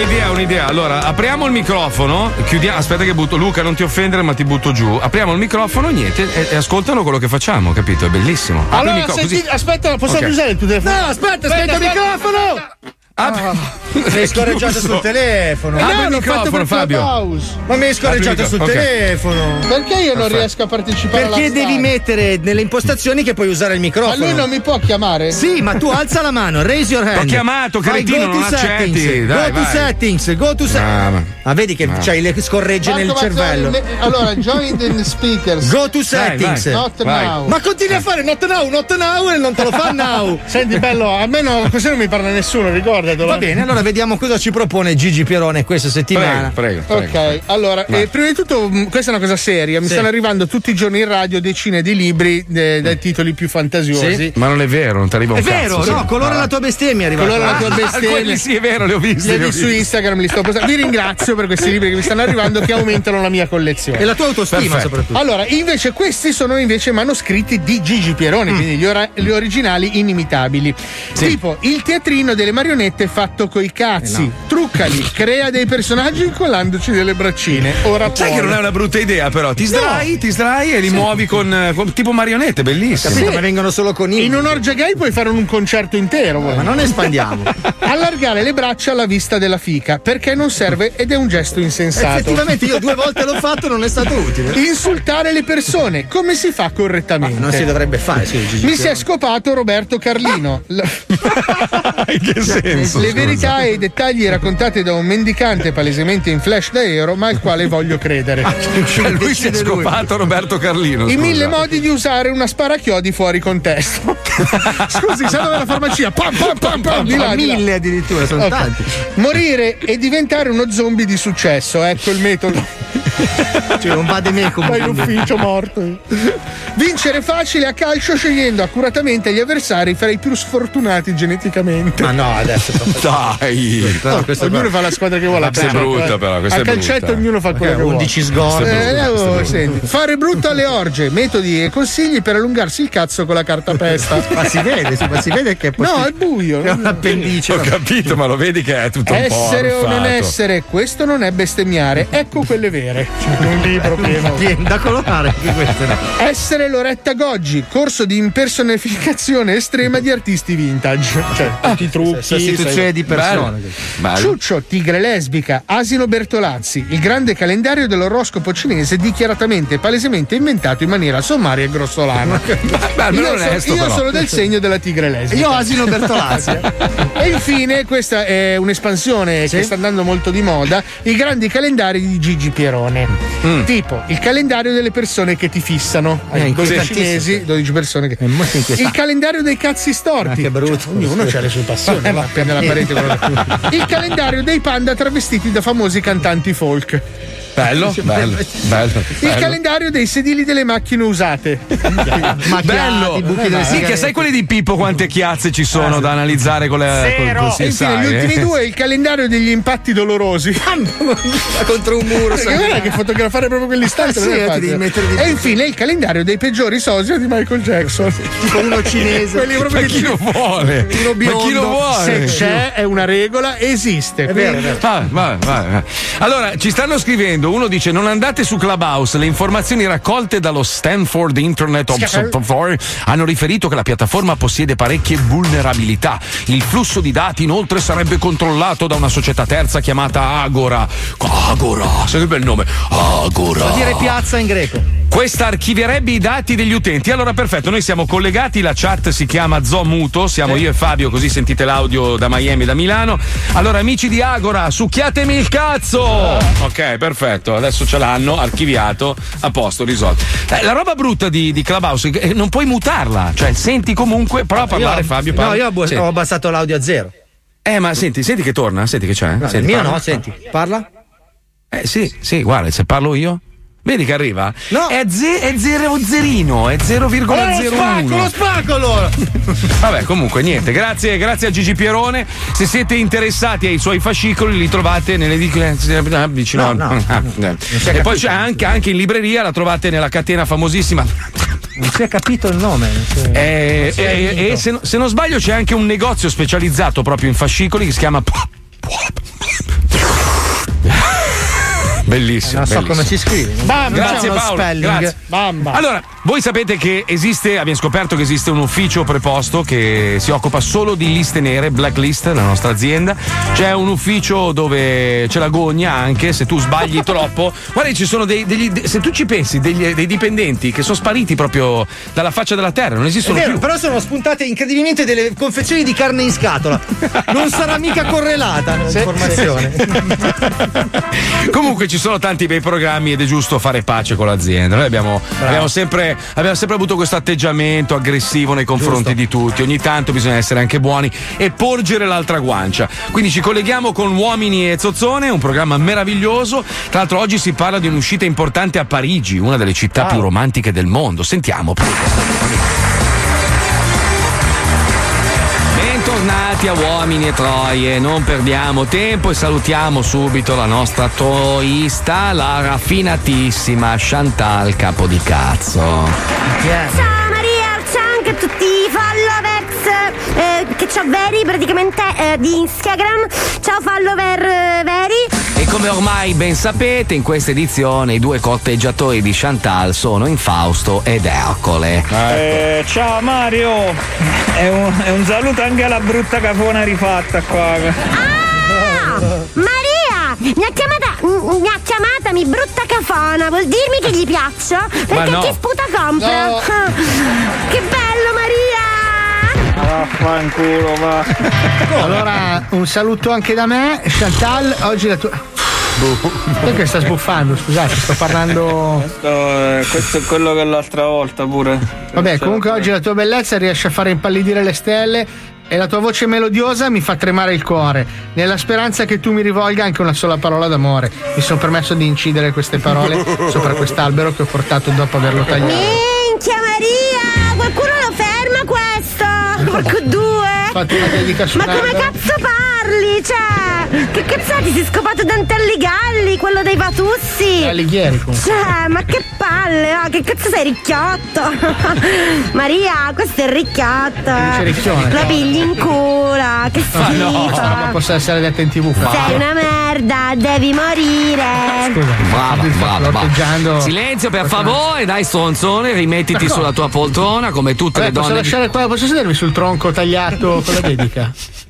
Un'idea, un'idea. Allora, apriamo il microfono, chiudiamo. Aspetta che butto. Luca, non ti offendere, ma ti butto giù. Apriamo il microfono, niente, e, e ascoltano quello che facciamo, capito? È bellissimo. Apri Allora, microfono, senti, così- aspetta, possiamo Ok. usare il tuo telefono? No, aspetta, aspetta il microfono! Mi hai scorreggiato sul telefono. Apri no, il l'ho fatto microfono, per Fabio. Clubhouse. Ma mi hai scorreggiato sul microfono, ok. telefono. Perché io non Perfetto. riesco a partecipare alla Perché devi mettere nelle impostazioni che puoi usare il Ma microfono. lui non mi può chiamare? Sì, ma tu alza la mano, raise your hand. T'ho chiamato, cretino, go to non accetti. settings, Dai, go to vai. settings, go to Ah, settings. ma- Ah, vedi che Ah. c'hai le scorregge nel Marco Mazzoli, cervello. me- allora, join the speakers. Go to settings. vai. Not Vai. now. Ma continui a fare not now, not now e non te lo fa now. Senti, bello, almeno così non mi parla nessuno, ricordatelo. Va bene, allora vediamo cosa ci propone Gigi Pierone questa settimana. Prego, prego. prego. Ok, allora, Vai. eh, prima di tutto, mh, questa è una cosa seria. Mi Sì. stanno arrivando tutti i giorni in radio decine di libri eh, dai titoli più fantasiosi. Sì. Ma non è vero, non ti arriva un È vero, cazzo. no, colora la tua bestemmia è arrivata. Colora la tua Ah, bestemmia. quelli sì, è vero, li ho visti. Li ho hai su visti. Instagram, li sto postando. Vi ringrazio per questi libri che mi stanno arrivando che aumentano la mia collezione. E la tua autostima Perfetto. soprattutto. Allora, invece, questi sono invece manoscritti di Gigi Mm. Pieroni, quindi gli, ora- gli originali inimitabili. Tipo il teatrino delle marionette marionette fatto coi cazzi. Truccali, crea dei personaggi incollandoci delle braccine. Ora Sai poi. che non è una brutta idea, però. Ti sdrai, No. ti sdrai e li Sì. muovi con, eh, con- tipo marionette, bellissimo. Sì. vengono solo conigli. In un orgia gay puoi fare un concerto intero. Ma non espandiamo. Allargare le braccia alla vista della fica perché non serve ed è un gesto insensato. Effettivamente io due volte l'ho fatto non è stato utile. Insultare le persone, come si fa correttamente? non si dovrebbe fare, sì. Mi si è scopato Roberto Carlino. La- In che senso? Le scusa? verità e i dettagli raccontati da un mendicante palesemente in flash d'aereo, ma al quale voglio credere. Cioè, lui si è scopato Roberto Carlino. I scusa. mille modi di usare una sparachiodi fuori contesto. Scusi, sa dove è la farmacia? Pam, pam, pam, pam, di là, di là. Mille addirittura, sono Ok. tanti. Morire e diventare uno zombie di successo, ecco il metodo. Cioè, non va di me Vai in ufficio morto. Vincere facile a calcio scegliendo accuratamente gli avversari fra i più sfortunati geneticamente. Ma no, adesso Dai. Però questo ognuno qua- fa la squadra che vuole. Questa è a calcio, brutta, però, questa a è calcetto brutta. ognuno fa quello Ok, che vuole. 11 sgorbi. Questa è brutta, Eh, oh, senti, fare brutto alle orge, metodi e consigli per allungarsi il cazzo con la cartapesta. Ma si vede, ma si vede che è No, è buio. È un appendice. Ho capito, ma lo vedi che è tutto un po' Essere o non essere, questo non è bestemmiare, ecco quelle vere. C'è un libro pieno. Pieno da colorare anche questo. no. Essere Loretta Goggi, corso di impersonificazione estrema di artisti vintage. Cioè, tutti i trucchi. sostituzione di persone. Ciuccio, tigre lesbica, asino Bertolazzi, il grande calendario dell'oroscopo cinese dichiaratamente e palesemente inventato in maniera sommaria e grossolana. almeno io so- onesto, io però. sono del segno della tigre lesbica. Io asino Bertolazzi. e infine, questa è un'espansione che sta andando molto di moda, i grandi calendari di Gigi Pierone. Mm. Tipo il calendario delle persone che ti fissano. Eh, Hai 12 inquietantissimo. cinesi, 12 persone che. molto Il calendario dei cazzi storti. Ma che brutto. Ognuno ha le sue passioni. Eh, appena la parete Il calendario dei panda travestiti da famosi cantanti folk. Bello, bello, bello. Il calendario dei sedili delle macchine usate. Bello, sì, che sai quelli di Pippo quante chiazze ci sono da analizzare con le col, E infine, gli ultimi eh? due, il calendario degli impatti dolorosi. Contro un muro. Perché guarda che fotografare proprio quell'istante Eh sì, eh, E infine il calendario dei peggiori sosia di Michael Jackson. Con uno cinese. Quelli proprio Ma che chi lo vuole? Uno Ma chi lo vuole? Se c'è è una regola, esiste. È vero. Ah, vai, vai, vai. Allora, ci stanno scrivendo, uno dice non andate su Clubhouse, le informazioni raccolte dallo Stanford Internet Observatory hanno riferito che la piattaforma possiede parecchie vulnerabilità. Il flusso di dati inoltre sarebbe controllato da una società terza chiamata Agora. Agora, sai che bel nome? Agora. Vuol dire piazza in greco. Questa archivierebbe i dati degli utenti. Allora, perfetto, noi siamo collegati, la chat si chiama Zomuto, siamo io e Fabio, così sentite l'audio da Miami e da Milano. Allora, amici di Agora, succhiatemi il cazzo! Ok, perfetto, adesso ce l'hanno, archiviato, a posto, risolto. Eh, la roba brutta di, di Clubhouse che non puoi mutarla, cioè senti comunque, prova a parlare Io- Fabio. No, parla. io ho Sì. ho abbassato l'audio a zero. Eh, ma senti, senti che torna, senti che c'è. No, senti, il mio parla. no, senti. Parla? Eh sì, sì, guarda, se parlo io. Vedi che arriva? No. È, ze- è zero zerino, è 0,01. Oh, lo spacco, lo spacco allora! Vabbè, comunque niente, grazie, grazie a Gigi Pierone. Se siete interessati ai suoi fascicoli, li trovate nelle edicole vicino. No, no, ah, no. eh. si è E poi c'è anche, anche in libreria, la trovate nella catena famosissima. Non si è capito il nome. si- Eh, eh, e se, se non sbaglio c'è anche un negozio specializzato proprio in fascicoli che si chiama. Bellissimo. Non so bellissimo. come si scrive. Bam, Grazie c'è uno Paolo, spelling. grazie. Bamba. Allora, voi sapete che esiste, abbiamo scoperto che esiste un ufficio preposto che si occupa solo di liste nere, blacklist, la nostra azienda. C'è un ufficio dove c'è la gogna anche, se tu sbagli troppo. Guarda, ci sono dei, degli, de- se tu ci pensi, degli- dei dipendenti che sono spariti proprio dalla faccia della terra, non È esistono vero, più. però sono spuntate incredibilmente delle confezioni di carne in scatola. Non sarà mica correlata l'informazione. Comunque ci sono tanti bei programmi ed è giusto fare pace con l'azienda. Noi abbiamo, abbiamo sempre, abbiamo sempre avuto questo atteggiamento aggressivo nei confronti di tutti. Ogni tanto bisogna essere anche buoni e porgere l'altra guancia. Quindi ci colleghiamo con Uomini e Zozzone, un programma meraviglioso. Tra l'altro oggi si parla di un'uscita importante a Parigi, una delle città più romantiche del mondo. Sentiamo, prego. Bentornati a Uomini e Troie, non perdiamo tempo e salutiamo subito la nostra troista, la raffinatissima Chantal Capodicazzo. Ciao Maria, ciao anche a tutti i followers eh, che ciao Veri, praticamente eh, di Instagram. Ciao follower eh, Veri. E come ormai ben sapete, in questa edizione i due corteggiatori di Chantal sono Infausto ed Ercole. Eh, ciao Mario, è un, è un saluto anche alla brutta cafona rifatta qua. Ah! Maria! Mi ha chiamata, mi ha chiamata mi brutta cafona, vuol dirmi che gli piaccio? Perché no. chi sputa compra. No. Che bello Maria! Vaffanculo, va. Allora, un saluto anche da me. Chantal, oggi la tua. Perché sta sbuffando? Scusate, sto parlando. Questo, eh, questo è quello che l'altra volta pure. Vabbè, comunque oggi la tua bellezza riesce a fare impallidire le stelle e la tua voce melodiosa mi fa tremare il cuore, nella speranza che tu mi rivolga anche una sola parola d'amore. Mi sono permesso di incidere queste parole sopra quest'albero che ho portato dopo averlo tagliato. Minchia Maria! Qualcuno lo ferma questo! Porco due! Ma come cazzo parli? Cioè, che cazzo ti sei scopato Dante Alligalli, quello dei Vatussi? Alighieri comunque. Cioè, ma che palle, ah, che cazzo sei ricchiotto? Maria, questo è il ricchiotto. Dice ricchione, Lo no. pigli in culo, che Ma schifo. no, ma posso essere detto in tv. Sei una merda, devi morire. Scusa, Brava, brava. Silenzio per favore, dai stronzone, rimettiti sulla tua poltrona come tutte Vabbè, le posso donne. di- lasciare qua, posso sedermi sul tronco tagliato con la dedica?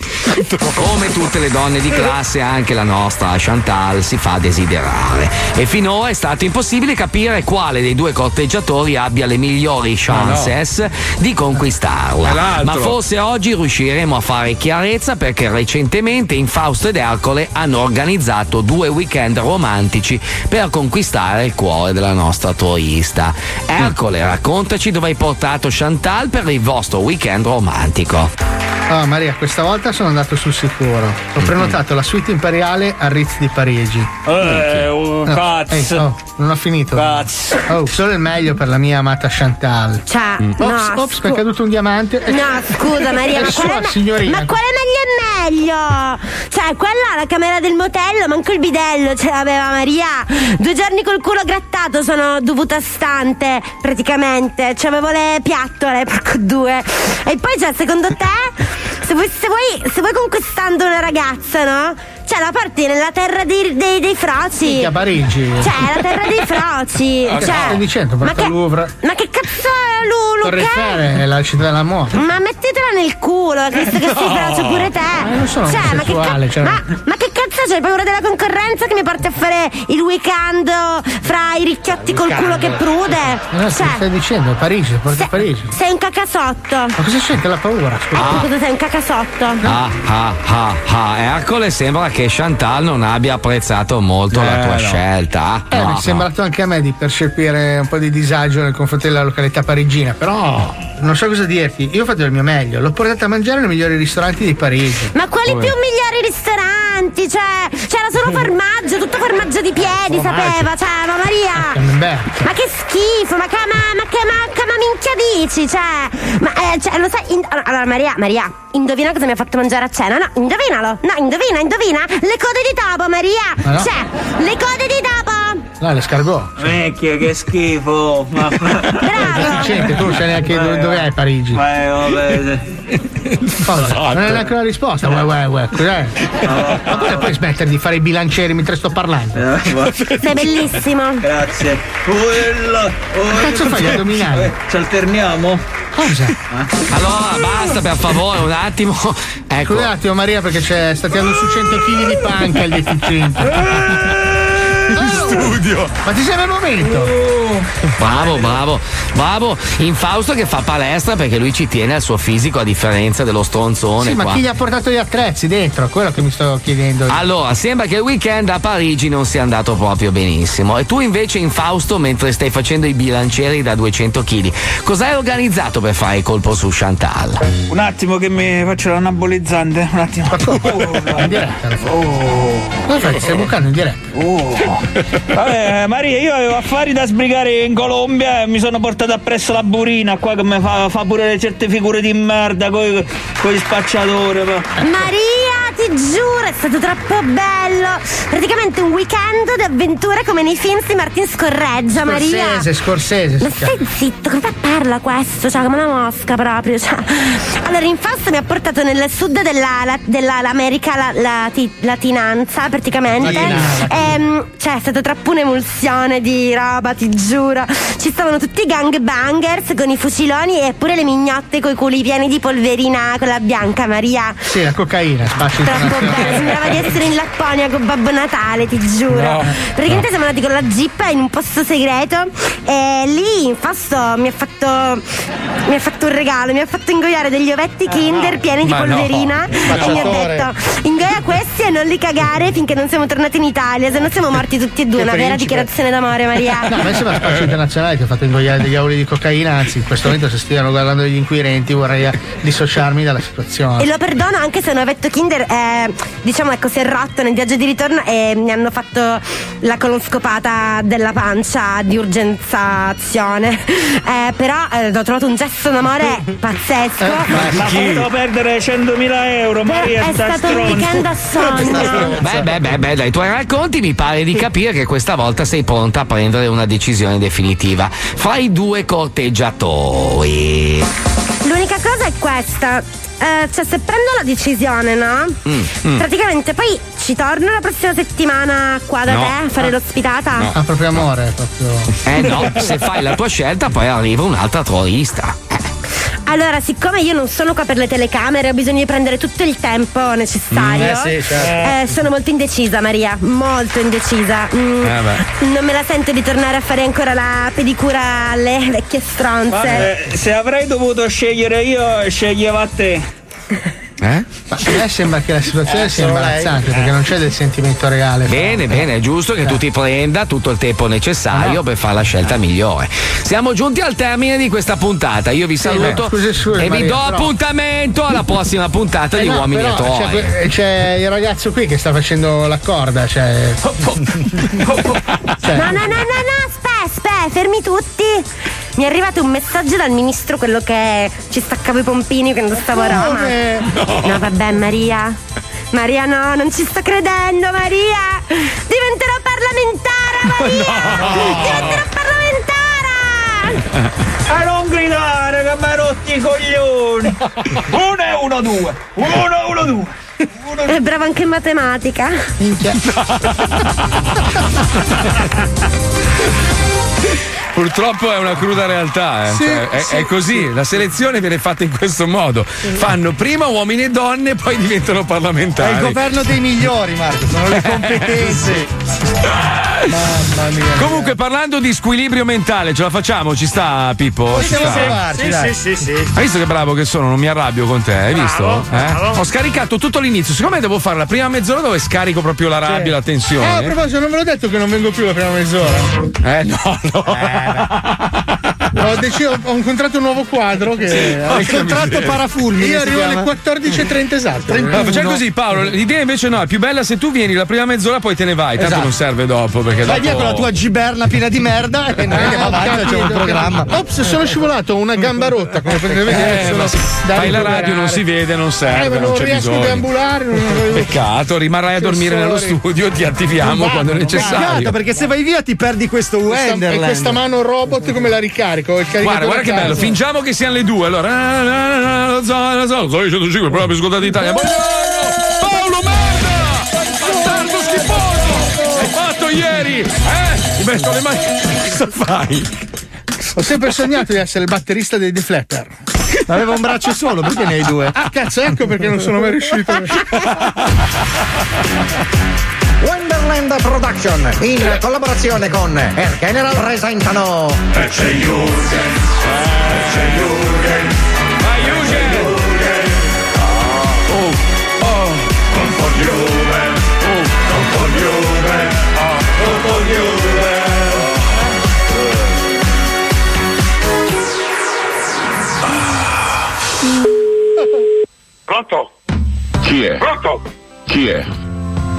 Come tutte le donne di classe, anche la nostra Chantal si fa desiderare. E finora è stato impossibile capire quale dei due corteggiatori abbia le migliori chances di È conquistarla. Ma forse oggi riusciremo a fare chiarezza perché recentemente Infausto ed Ercole hanno organizzato due weekend romantici per conquistare il cuore della nostra turista. Ercole, raccontaci dove hai portato Chantal per il vostro weekend romantico. Ah, Maria, questa volta sono andato sul sicuro. Ho prenotato la suite imperiale al Ritz di Parigi. Eh, oh, No, cazzo. ehi, oh, non ho finito. Cazzo. Oh, solo il meglio per la mia amata Chantal. Cioè, Ops, no, ops, mi è caduto un diamante. No, scusa Maria, È ma sua, quale, me- signorina. ma quale meglio è meglio? Cioè, quella la camera del motello, manco il bidello ce l'aveva Maria. Due giorni col culo grattato sono dovuta stante, praticamente. C'avevo le piattole, porco due. E poi, cioè, secondo te, se vuoi, se vuoi, conquistando una ragazza, no? Cioè, la parti nella terra dei, dei, dei froci. Minchia, Parigi. Cioè, la terra dei froci. Ma che cioè, stai dicendo? ma Porta che, Louvre. ma che cazzo è Lulu? Torre che? Eiffel è la città dell'amore. Ma mettetela nel culo, visto che sei No. braccio pure te. Ma non sono cioè, ma che, omosessuale, ca- cioè- ma, ma che cazzo c'hai paura della concorrenza che mi porti a fare il weekend fra i ricchiotti col culo che prude? Ma no, Cioè, che stai dicendo? Parigi, porta a Parigi. sei un cacasotto. Ma cosa c'entra la paura? Scusa. Ah. Cosa sei un cacasotto? Ah, ah, ah, ah. Ercole sembra che Chantal non abbia apprezzato molto la Eh, tua no. scelta. Eh, no, mi è no. sembrato anche a me di percepire un po' di disagio nei confronti della località parigina, però non so cosa dirti. Io ho fatto il mio meglio, l'ho portata a mangiare nei migliori ristoranti di Parigi. Ma quali Come? più migliori ristoranti? Cioè, c'era solo formaggio, tutto formaggio di piedi, Formaggio. sapeva. Cioè, ma Maria. Ma che schifo, ma che, ma, ma che, ma, che ma minchia dici? Cioè, ma eh, cioè, lo sai. in- allora, Maria, Maria, indovina cosa mi ha fatto mangiare a cena? No, indovinalo. No, indovina, indovina. Le code di topo, Maria. Ma no. Cioè, le code di topo. No, l'escargot. Vecchia, che schifo. Ma... Deficiente, tu non sai neanche dove, dove è Parigi. Ma eh, vabbè. Cosa? Non è neanche una risposta, uè, uè, uè. Cos'è? Ma poi puoi smettere di fare i bilancieri mentre sto parlando? Sei bellissimo. Grazie. Quello. Che cazzo fai gli addominali? Ci alterniamo? Cosa? Allora, basta per favore, un attimo. Ecco. Un attimo Maria perché c'è, sta tirando su 100 kg di panca il deficiente. Studio. Ma ti serve il momento? Bravo, bravo, bravo. Infausto che fa palestra perché lui ci tiene al suo fisico a differenza dello stronzone Sì, ma qua. chi gli ha portato gli attrezzi dentro? Quello che mi sto chiedendo. io. Allora, sembra che il weekend a Parigi non sia andato proprio benissimo. E tu invece, Infausto, mentre stai facendo i bilancieri da 200 kg, cosa hai organizzato per fare il colpo su Chantal? Un attimo che mi faccio l'anabolizzante. Un attimo. In diretta. Oh. Cosa fai? Stai bucando in diretta? Oh. Vabbè, Maria, io avevo affari da sbrigare in Colombia e mi sono portato appresso la burina qua che mi fa, fa pure le certe figure di merda con i spacciatori. ma- Maria, ti giuro, è stato troppo bello. Praticamente un weekend di avventure come nei film di Martin Scorreggia, Maria. Scorsese, Scorsese. Ma stai zitto, come parla questo? Cioè, come una mosca proprio. Cioè. Allora, in Fausto mi ha portato nel sud della, la- dell'America la- lati- latinanza, praticamente. Latinanza. Ehm, cioè, è stata troppo un'emulsione di roba, ti giuro. Ci stavano tutti i gangbangers con i fuciloni e pure le mignotte coi culi pieni di polverina con la bianca, Maria. Sì, la cocaina, spaccio Troppo bello, sembrava di essere in Lapponia con Babbo Natale, ti giuro. No. Praticamente siamo andati con la jeep in un posto segreto e lì in Fausto mi ha fatto mi ha fatto un regalo, mi ha fatto ingoiare degli ovetti Kinder pieni di Ma no. polverina e mi ha detto ingoia questi e non li cagare finché non siamo tornati in Italia, se no siamo morti tutti e due, Che una vera dichiarazione d'amore Maria. No, a me sembra spazio internazionale che ha fatto ingoiare degli auli di cocaina, anzi in questo momento se stiano guardando gli inquirenti vorrei eh, dissociarmi dalla situazione. E lo perdono anche se un ovetto Kinder, eh, diciamo, ecco, si è rotto nel viaggio di ritorno e mi hanno fatto la colonscopata della pancia di urgenzazione. Eh, però eh, ho trovato un gesto d'amore pazzesco. Ma potevo perdere 100.000 euro, Maria, è sta stato un stronza. weekend a sogno. Beh, beh, beh, beh, dai tuoi racconti mi pare di capire che questa volta sei pronta a prendere una decisione definitiva fra i due corteggiatori. L'unica cosa è questa. Eh, cioè, se prendo la decisione, no? Mm, mm. Praticamente poi ci torno la prossima settimana qua da No. te a fare l'ospitata. Ah, proprio amore, proprio. Eh no, se fai la tua scelta poi arriva un'altra troista. Allora, siccome io non sono qua per le telecamere, ho bisogno di prendere tutto il tempo necessario. Mm, eh sì, certo. Eh, sono molto indecisa, Maria. Molto indecisa. Mm, Eh non me la sento di tornare a fare ancora la pedicura alle vecchie stronze. Eh, se avrei dovuto scegliere io, sceglievo a te. Eh? Ma a me sembra che la situazione Eh, sia imbarazzante perché non c'è del sentimento reale. Bene, bene, è giusto che tu ti prenda tutto il tempo necessario per fare la scelta migliore. Siamo giunti al termine di questa puntata. Io vi saluto beh, scusi, scusi, e vi Maria, do però- appuntamento alla prossima puntata Eh di no, Uomini però e Troie. C'è, c'è il ragazzo qui che sta facendo la corda, cioè. Oh, Cioè, No, no, no, no, no, aspetta, aspetta, fermi tutti. Mi è arrivato un messaggio dal ministro, quello che ci staccava i pompini quando stavo a Roma. No. No. vabbè, Maria. Maria, no, non ci sto credendo, Maria. Diventerò parlamentare, Maria. Diventerò parlamentare. E non gridare che mi hai rotti i coglioni! Uno e uno, due! Uno e uno, due! È bravo anche in matematica. Minchia. Purtroppo è una cruda realtà, eh. Sì, Cioè, è, sì, è così, la selezione viene fatta in questo modo. Fanno prima uomini e donne, poi diventano È parlamentari. il governo dei migliori, Marco, sono le competenze. Mamma mia. Comunque, parlando di squilibrio mentale, ce la facciamo? Ci sta, Pippo? Ci sta? provarci, dai. sì, sì, sì. Hai visto che bravo che sono? Non mi arrabbio con te, hai Bravo, visto? Eh? Ho scaricato tutto l'inizio. Secondo me devo fare la prima mezz'ora dove scarico proprio la rabbia e la Ah, a tensione. proposito, non ve l'ho detto che non vengo più la prima mezz'ora. Eh no, no. Yeah. Ho, deciso, ho incontrato un nuovo quadro che Sì, ho incontrato Parafulmine. Io arrivo alle chiama. 14.30 esatto. No, facciamo così, Paolo. L'idea invece no, è più bella se tu vieni la prima mezz'ora, poi te ne vai. Tanto Esatto. non serve dopo. Perché Vai dopo... via con la tua giberna piena di merda e noi andiamo avanti, facciamo il programma. Ops, sono scivolato, una gamba rotta, come potete vedere. Eh, sono fai la radio, non si vede, non serve. Eh, non non c'è riesco a bisogno. deambulare. Non... Peccato, rimarrai a dormire nello studio, ti attiviamo quando è necessario. Peccato, perché se vai via ti perdi questo Questa, e questa mano robot come la ricarico? Il Guarda, caricatore guarda che a casa. bello, fingiamo che siano le due. Allora, ah, ah, ah, lo so, lo so, sono i 105, proprio ascoltati Italia. Buongiorno! Paolo merda! Bastardo schifoso! Hai fatto ieri? Eh? Mi metto le mani. Cosa fai? Ho sempre sognato di essere il batterista dei Defletter. Aveva un braccio solo, perché ne hai due? Ah, cazzo, ecco perché non sono mai riuscito. Wonderland Production in collaborazione con Air General presentano E c'è Jürgen, e Jürgen! Oh, oh, Jürgen. Pronto? Chi è? Pronto? Chi è?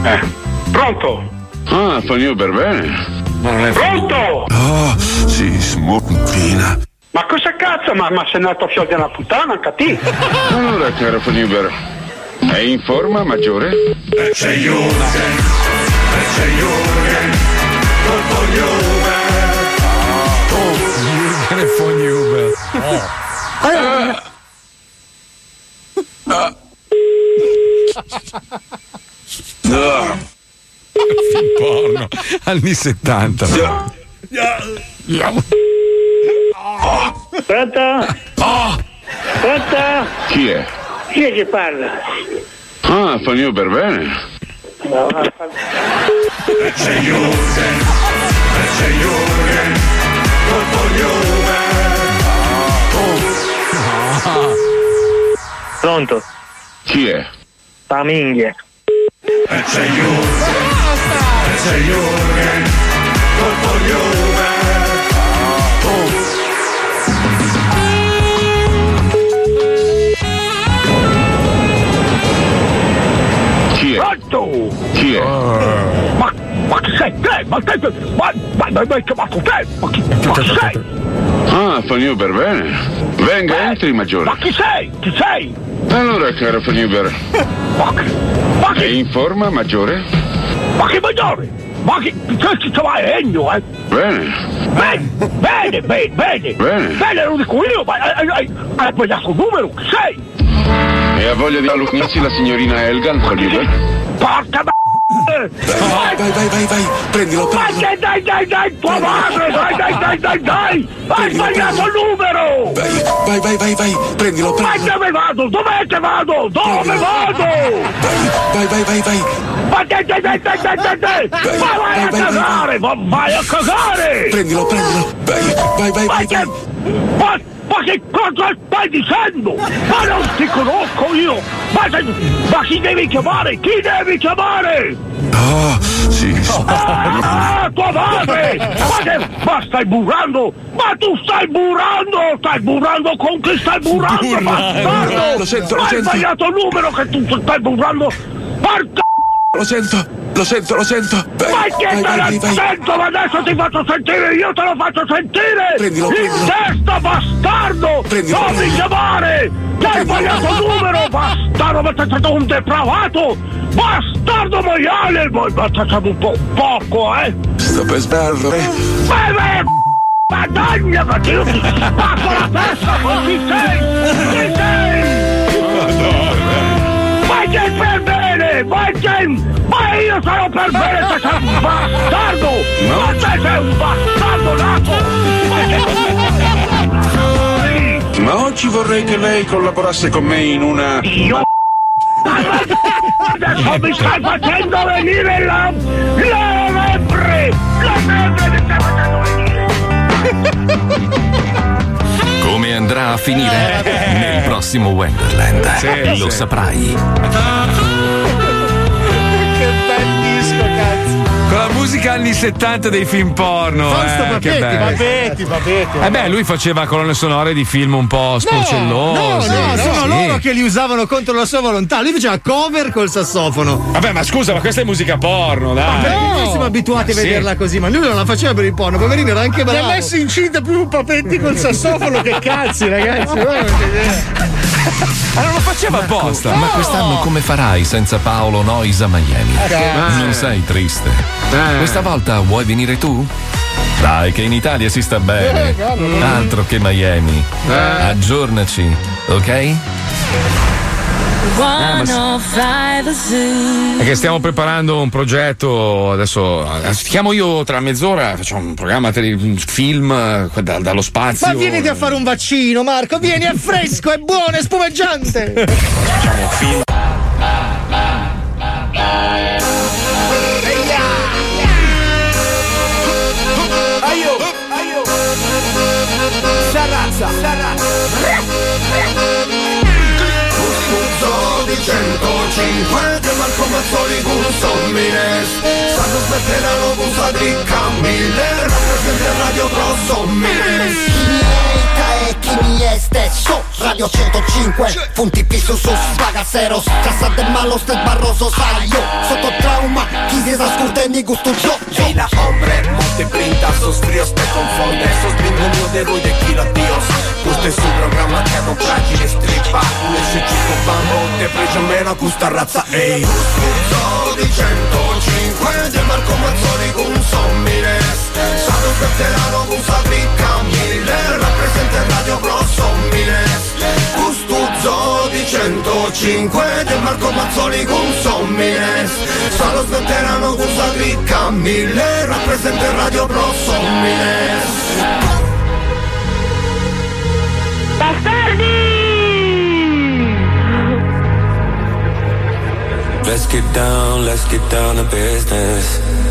Eh. Pronto? Ah, fa io per bene. Ma non è Pronto? Oh, sì, smoppina. Ma cosa cazzo? Ma, ma sei nato a fior della puttana, cattivo? Allora, caro Faniber, È in forma, maggiore? C'è Jürgen, c'è Jürgen, con Jürgen. Jürgen e Fogni Uber. Film porno. Anni 70. Pronto? Pronto? Chi è? Chi è che parla? Ah, Fanio per bene. No, C'è c'è. Pronto? Chi è? Paminghia. C'è Jürgen, c'è Jürgen, con Jürgen. Chi è? Pronto? Chi è? Ma, ma chi sei te? Ma te? Ma, ma, ma, ma, ma te? Ma chi, ma chi sei? Ah, Fanio per bene. Venga, entri, maggiore. Ma chi sei? Chi sei? Allora, caro Faniber. È in forma, maggiore? Ma che maggiore? Ma che, che ci vai Ennio, eh? Bene. Bene, bene, bene, bene. Bene. Bene, lo dico io, ma hai, hai, hai sbagliato il numero, chi sei? E ha voglia di allungarsi la signorina Elgan, Faniber? Porca ma... Vai, vai, vai, vai, vai, prendilo, prendilo. Dai, dai, dai, dai, tua madre, dai, dai, dai, dai, dai! Hai sbagliato il numero! Vai, vai, vai, vai, prendilo, Ma prendilo. dove vado? Dov'è che vado? Dove vado? Vai, vai, vai, vai. Ma dai, dai, dai, dai, dai, dai, dai! Ma vai a cagare! Ma vai a cagare! Prendilo, prendilo. Vai, vai, vai, vai, vai. Ma, ma che cosa stai dicendo? Ma non ti conosco io! Ma, se- ma chi devi chiamare? Chi devi chiamare? Ah, sì. Ah, tua madre! Ma, che, ma stai burrando? Ma tu stai burrando! Stai burrando con chi stai burrando, bastardo! Lo sento, lo Ma hai sbagliato il numero che tu stai burrando! Porca Lo sento, lo sento, lo sento. Vai, ma che vai, te vai, vai, vai. sento, ma adesso ti faccio sentire, io te lo faccio sentire! Prendilo, In prendilo. testa, bastardo! Prendilo, non mi prendilo. chiamare! Ti hai sbagliato il numero, bastardo, ma sei stato un depravato! Bastardo maiale! Ma stato un po' poco, eh! Sto per sbarro, eh. Ma vai! Ma dai, ma che io ti spacco la testa, chi sei? Chi sei? Ma che per bene! Ma che... Ma io sarò per bene, te sei un bastardo! Ma te sei un bastardo nato! Ma oggi vorrei che lei collaborasse con me in una. Io? Adesso mi stai facendo venire la... La febbre! La febbre mi stai facendo venire! Come andrà a finire nel prossimo Wonderland? Sì, Lo sì. saprai. Musica anni 70 dei film porno. Fausto eh, Papetti. Papetti, Papetti. Eh beh, lui faceva colonne sonore di film un po' No, sporcellosi. no, sono Sì. loro che li usavano contro la sua volontà. Lui faceva cover col sassofono. Vabbè, ma scusa, ma questa è musica porno, dai. Perché noi siamo abituati a Sì. vederla così, ma lui non la faceva per il porno, poverino era anche Mi ha bravo. messo incinta più un papetti col sassofono che cazzi, ragazzi. Ma non lo faceva apposta. Ma quest'anno come farai senza Paolo Nois a Miami? Eh. Non sei triste. Eh. Questa volta vuoi venire tu? Dai, che in Italia si sta bene. Eh, cavolo. Altro che Miami. Eh. Aggiornaci, ok? ma sì. 105 Zoo. È che stiamo preparando un progetto, adesso, adesso ti chiamo io tra mezz'ora, facciamo un programma, un film da- dallo spazio. Ma vieniti a fare un vaccino, Marco, vieni, è fresco, è buono, è spumeggiante. Facciamo un film. Sarrazza. Scuso di 105 che Marco Mazzoli Gussomines Sanno smettere la busa di Camille Rappresenta Radio Grosso Mines e chi mi è stesso Radio 105 Punti piso su bagaceros Casa de malos del barroso sayo Sotto trauma Chi si ascolta en mi gusto yo yo. Y la hombre multiplica sus fríos te confunde Sos bingo mío de Ruy de kilos tíos. Questo è sul programma che non pagine strippa Unesce cinque bambo, te preso meno questa razza Ehi Scuso di 105 De Marco Mazzoni con Sommines Sono un veterano con Sabrica Miller Rappresenta il Radio Pro Sommines Custuzzo di 105 De Marco Mazzoni con Sommines Sono veterano con Sabrica Miller Rappresenta il Radio Pro Sommines Let's get down, let's get down to business.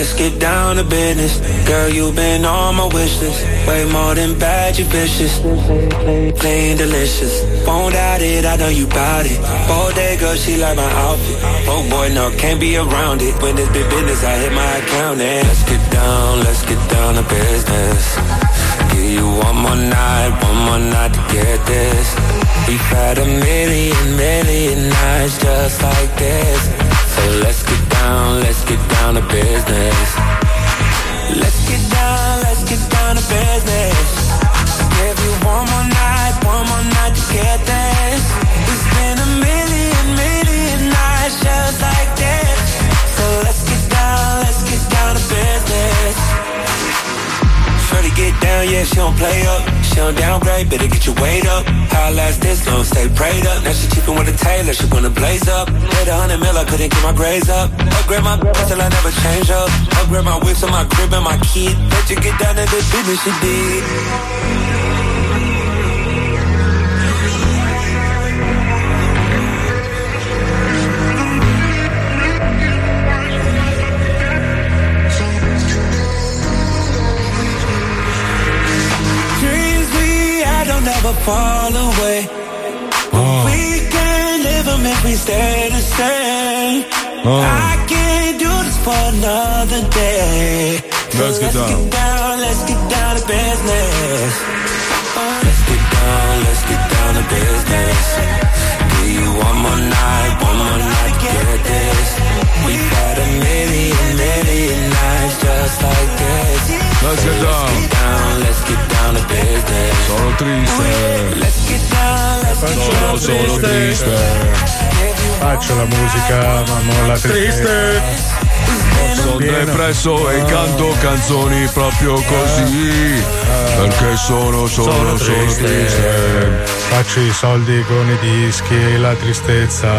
Let's get down to business. Girl, you've been on my wish list. Way more than bad, you vicious. Plain delicious. Won't doubt it, I know you bout it. Bodega, she like my outfit. Oh boy, no, can't be around it. When it's big business, I hit my account and let's get down, let's get down to business. Give you one more night, one more night to get this. We've had a million, million nights just like this. So let's down, let's get down to business. Let's get down, let's get down to business. Give you one more night, one more night to get this. It's been a million, million nights just like this. So let's get down, let's get down to business. Shorty get down, yeah, she don't play up. She don't downgrade, better get your weight up. How last this long, stay prayed up. Now she cheapin' with a tailor, she wanna blaze up. Made a hundred mil, I couldn't get my grades up. Upgrade my till I never change up. Upgrade my whips and my crib and my kid. Bet you get down to the business she did. Never fall away. Uh. We can live 'em if we stay the same. Oh. I can't do this for another day. Let's get down. down, let's get down to business. Uh, let's get down, let's get down to business. Give you one more night, one more night to get this. We've had a million, million nights just like this. Let's get down. let's get down to business. Sono triste. Let's get down, let's get Sono down to solo triste. Faccio la musica, ma non la tristezza. Sono depresso e canto canzoni proprio così. Perché sono, sono, sono triste. Faccio i soldi con i dischi e la tristezza.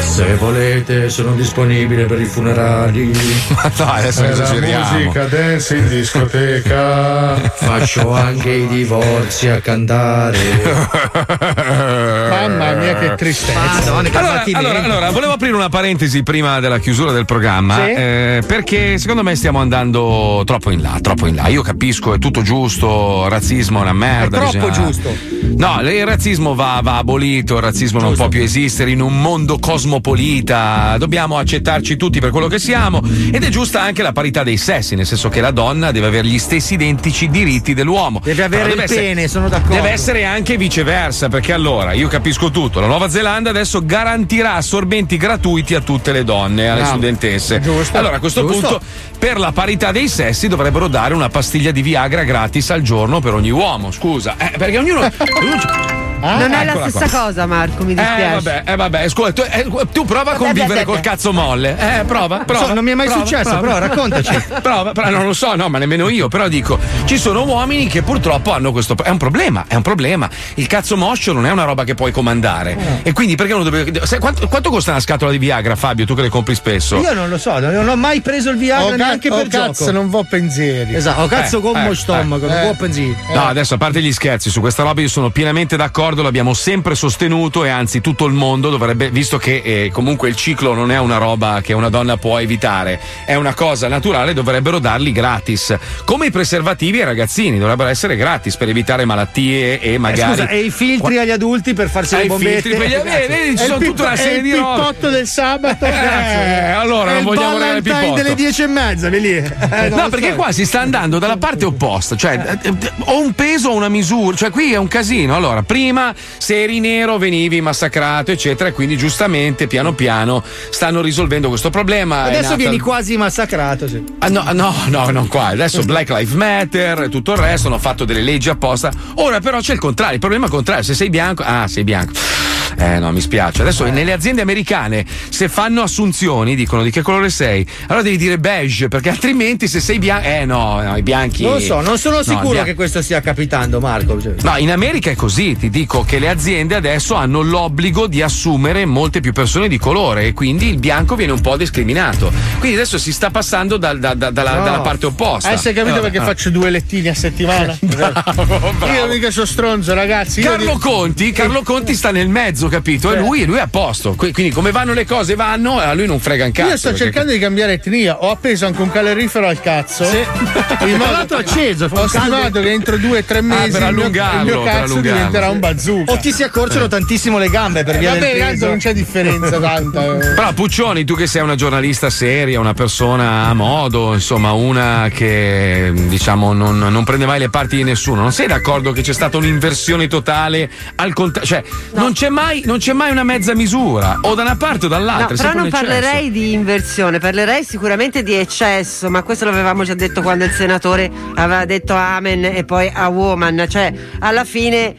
Se volete, sono disponibile per i funerali. Ma dai, adesso esageriamo. musica dance in discoteca. Faccio anche i divorzi a cantare. Mamma mia, che tristezza. Allora, allora, allora, volevo aprire una parentesi prima della chiusura del programma. Sì? eh, perché secondo me stiamo andando troppo in là, troppo in là. Io capisco, è tutto giusto, razzismo è una merda. È troppo bisogna- giusto. No, il razzismo va, va abolito, il razzismo non può più esistere in un mondo cosmopolita. Dobbiamo accettarci tutti per quello che siamo. Ed è giusta anche la parità dei sessi, nel senso che la donna deve avere gli stessi identici diritti dell'uomo. Deve avere Però il essere- pene, sono d'accordo. Deve essere anche viceversa, perché allora io capisco tutto. La Nuova Zelanda adesso garantirà assorbenti gratuiti a tutte le donne, alle Bravo. studentesse. Giusto. Allora a questo Giusto. punto, per la parità dei sessi, dovrebbero dare una pastiglia di Viagra gratis al giorno per ogni uomo. Scusa, eh, perché ognuno. ognuno- non è la stessa qua. cosa, Marco, mi Eh dispiace. vabbè, eh, vabbè, scusa, tu, eh, tu prova a convivere vabbè, col vabbè. cazzo molle. Eh, prova, prova. so, non mi è mai prova, successo, prova. però raccontaci. prova, però non lo so, no, ma nemmeno io. Però dico, ci sono uomini che purtroppo hanno questo. È un problema, è un problema. Il cazzo moscio non è una roba che puoi comandare. Eh. E quindi perché non dovrebbe. sai, quanto, quanto costa una scatola di Viagra, Fabio? Tu che le compri spesso? Io non lo so, non ho mai preso il Viagra Oh, ca- neanche oh, per cazzo, gioco. non vo pensieri. Esatto, oh, cazzo Eh, con eh, mo stomaco, eh, non eh. può pensare. No, adesso a parte gli scherzi, su questa roba io sono pienamente d'accordo, l'abbiamo sempre sostenuto e anzi tutto il mondo dovrebbe, visto che eh, comunque il ciclo non è una roba che una donna può evitare, è una cosa naturale, dovrebbero darli gratis. Come i preservativi ai ragazzini, dovrebbero essere gratis per evitare malattie e Eh, magari... scusa, e i filtri agli adulti per farsi Eh, le i bombette? filtri per gli- vedi, ci sono il tutta una serie di il robe. pippotto del sabato. Eh, allora È non vogliamo vedere il pippotto. delle dieci e mezza, lì lì. Eh, no, perché so. qua si sta andando dalla parte opposta, cioè eh, eh, o un peso o una misura, cioè qui è un casino. Allora, prima prima se eri nero venivi massacrato, eccetera. E quindi giustamente, piano piano, stanno risolvendo questo problema. Adesso vieni quasi massacrato. Sì. Ah, no, no, no, non qua. Adesso Black Lives Matter e tutto il resto hanno fatto delle leggi apposta. Ora però c'è il contrario, il problema è il contrario. Se sei bianco, ah, sei bianco. Eh no, mi spiace. Adesso nelle aziende americane, se fanno assunzioni, dicono di che colore sei, allora devi dire beige, perché altrimenti se sei bianco. Eh no, no, i bianchi. Non so, non sono No, sicuro bia- che questo stia capitando, Marco. Cioè, No, in America è così, ti dico che le aziende adesso hanno l'obbligo di assumere molte più persone di colore e quindi il bianco viene un po' discriminato. Quindi adesso si sta passando dal- da- da- dalla, No. dalla parte opposta. Adesso hai capito Eh, perché ah. faccio due lettini a settimana? Io mica sono stronzo, ragazzi. Carlo Conti, Carlo Conti sta nel mezzo, capito? E lui, lui è a posto. Qui- Quindi come vanno le cose vanno, a lui non frega un cazzo. Io sto perché- cercando di cambiare etnia. Ho appeso anche un calorifero al cazzo. Sì. In modo- l'altro acceso, Ho stimato che entro due o tre mesi per il, mio, il mio cazzo diventerà un bazooka. O ti si accorciano tantissimo le gambe per Eh, via vabbè, del peso. non c'è differenza tanta. eh. Però Puccioni, tu che sei una giornalista seria, una persona a modo, insomma, una che diciamo non, non prende mai le parti di nessuno, non sei d'accordo che c'è stata un'inversione totale al contrario? Cioè, non, c'è mai, non c'è mai una mezza misura, o da una parte o No, dall'altra. è però non parlerei di inversione, parlerei sicuramente di eccesso, ma questo l'avevamo già detto quando il senatore aveva detto amen e poi a woman, cioè alla fine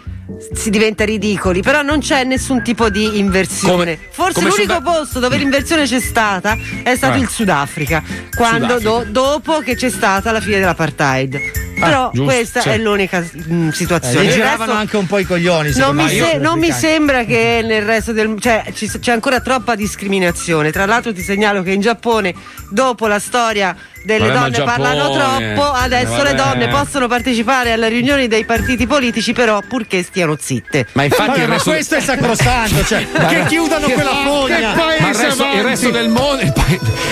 si diventa ridicoli, però non c'è nessun tipo di inversione. Come- Forse come l'unico Suda- posto dove l'inversione c'è stata è stato Eh. il Sudafrica, quando Sudafrica. do- dopo che c'è stata la fine dell'apartheid. Però giusto, questa sì. è l'unica mm, Eh, situazione. Il giravano resto- anche un po' i coglioni. non mi, se- non mi sembra che nel resto del cioè ci- c'è ancora troppa discriminazione. Tra l'altro ti segnalo che in Giappone, dopo la storia delle Vabbè, donne Giappone, parlano troppo, adesso eh, le vabbè. donne possono partecipare alle riunioni dei partiti politici, però purché stiano zitte. Ma infatti Vabbè, il ma resto questo è sacrosanto, cioè, che chiudano che- quella fogna. Ma il resto, il resto del mondo. il pa-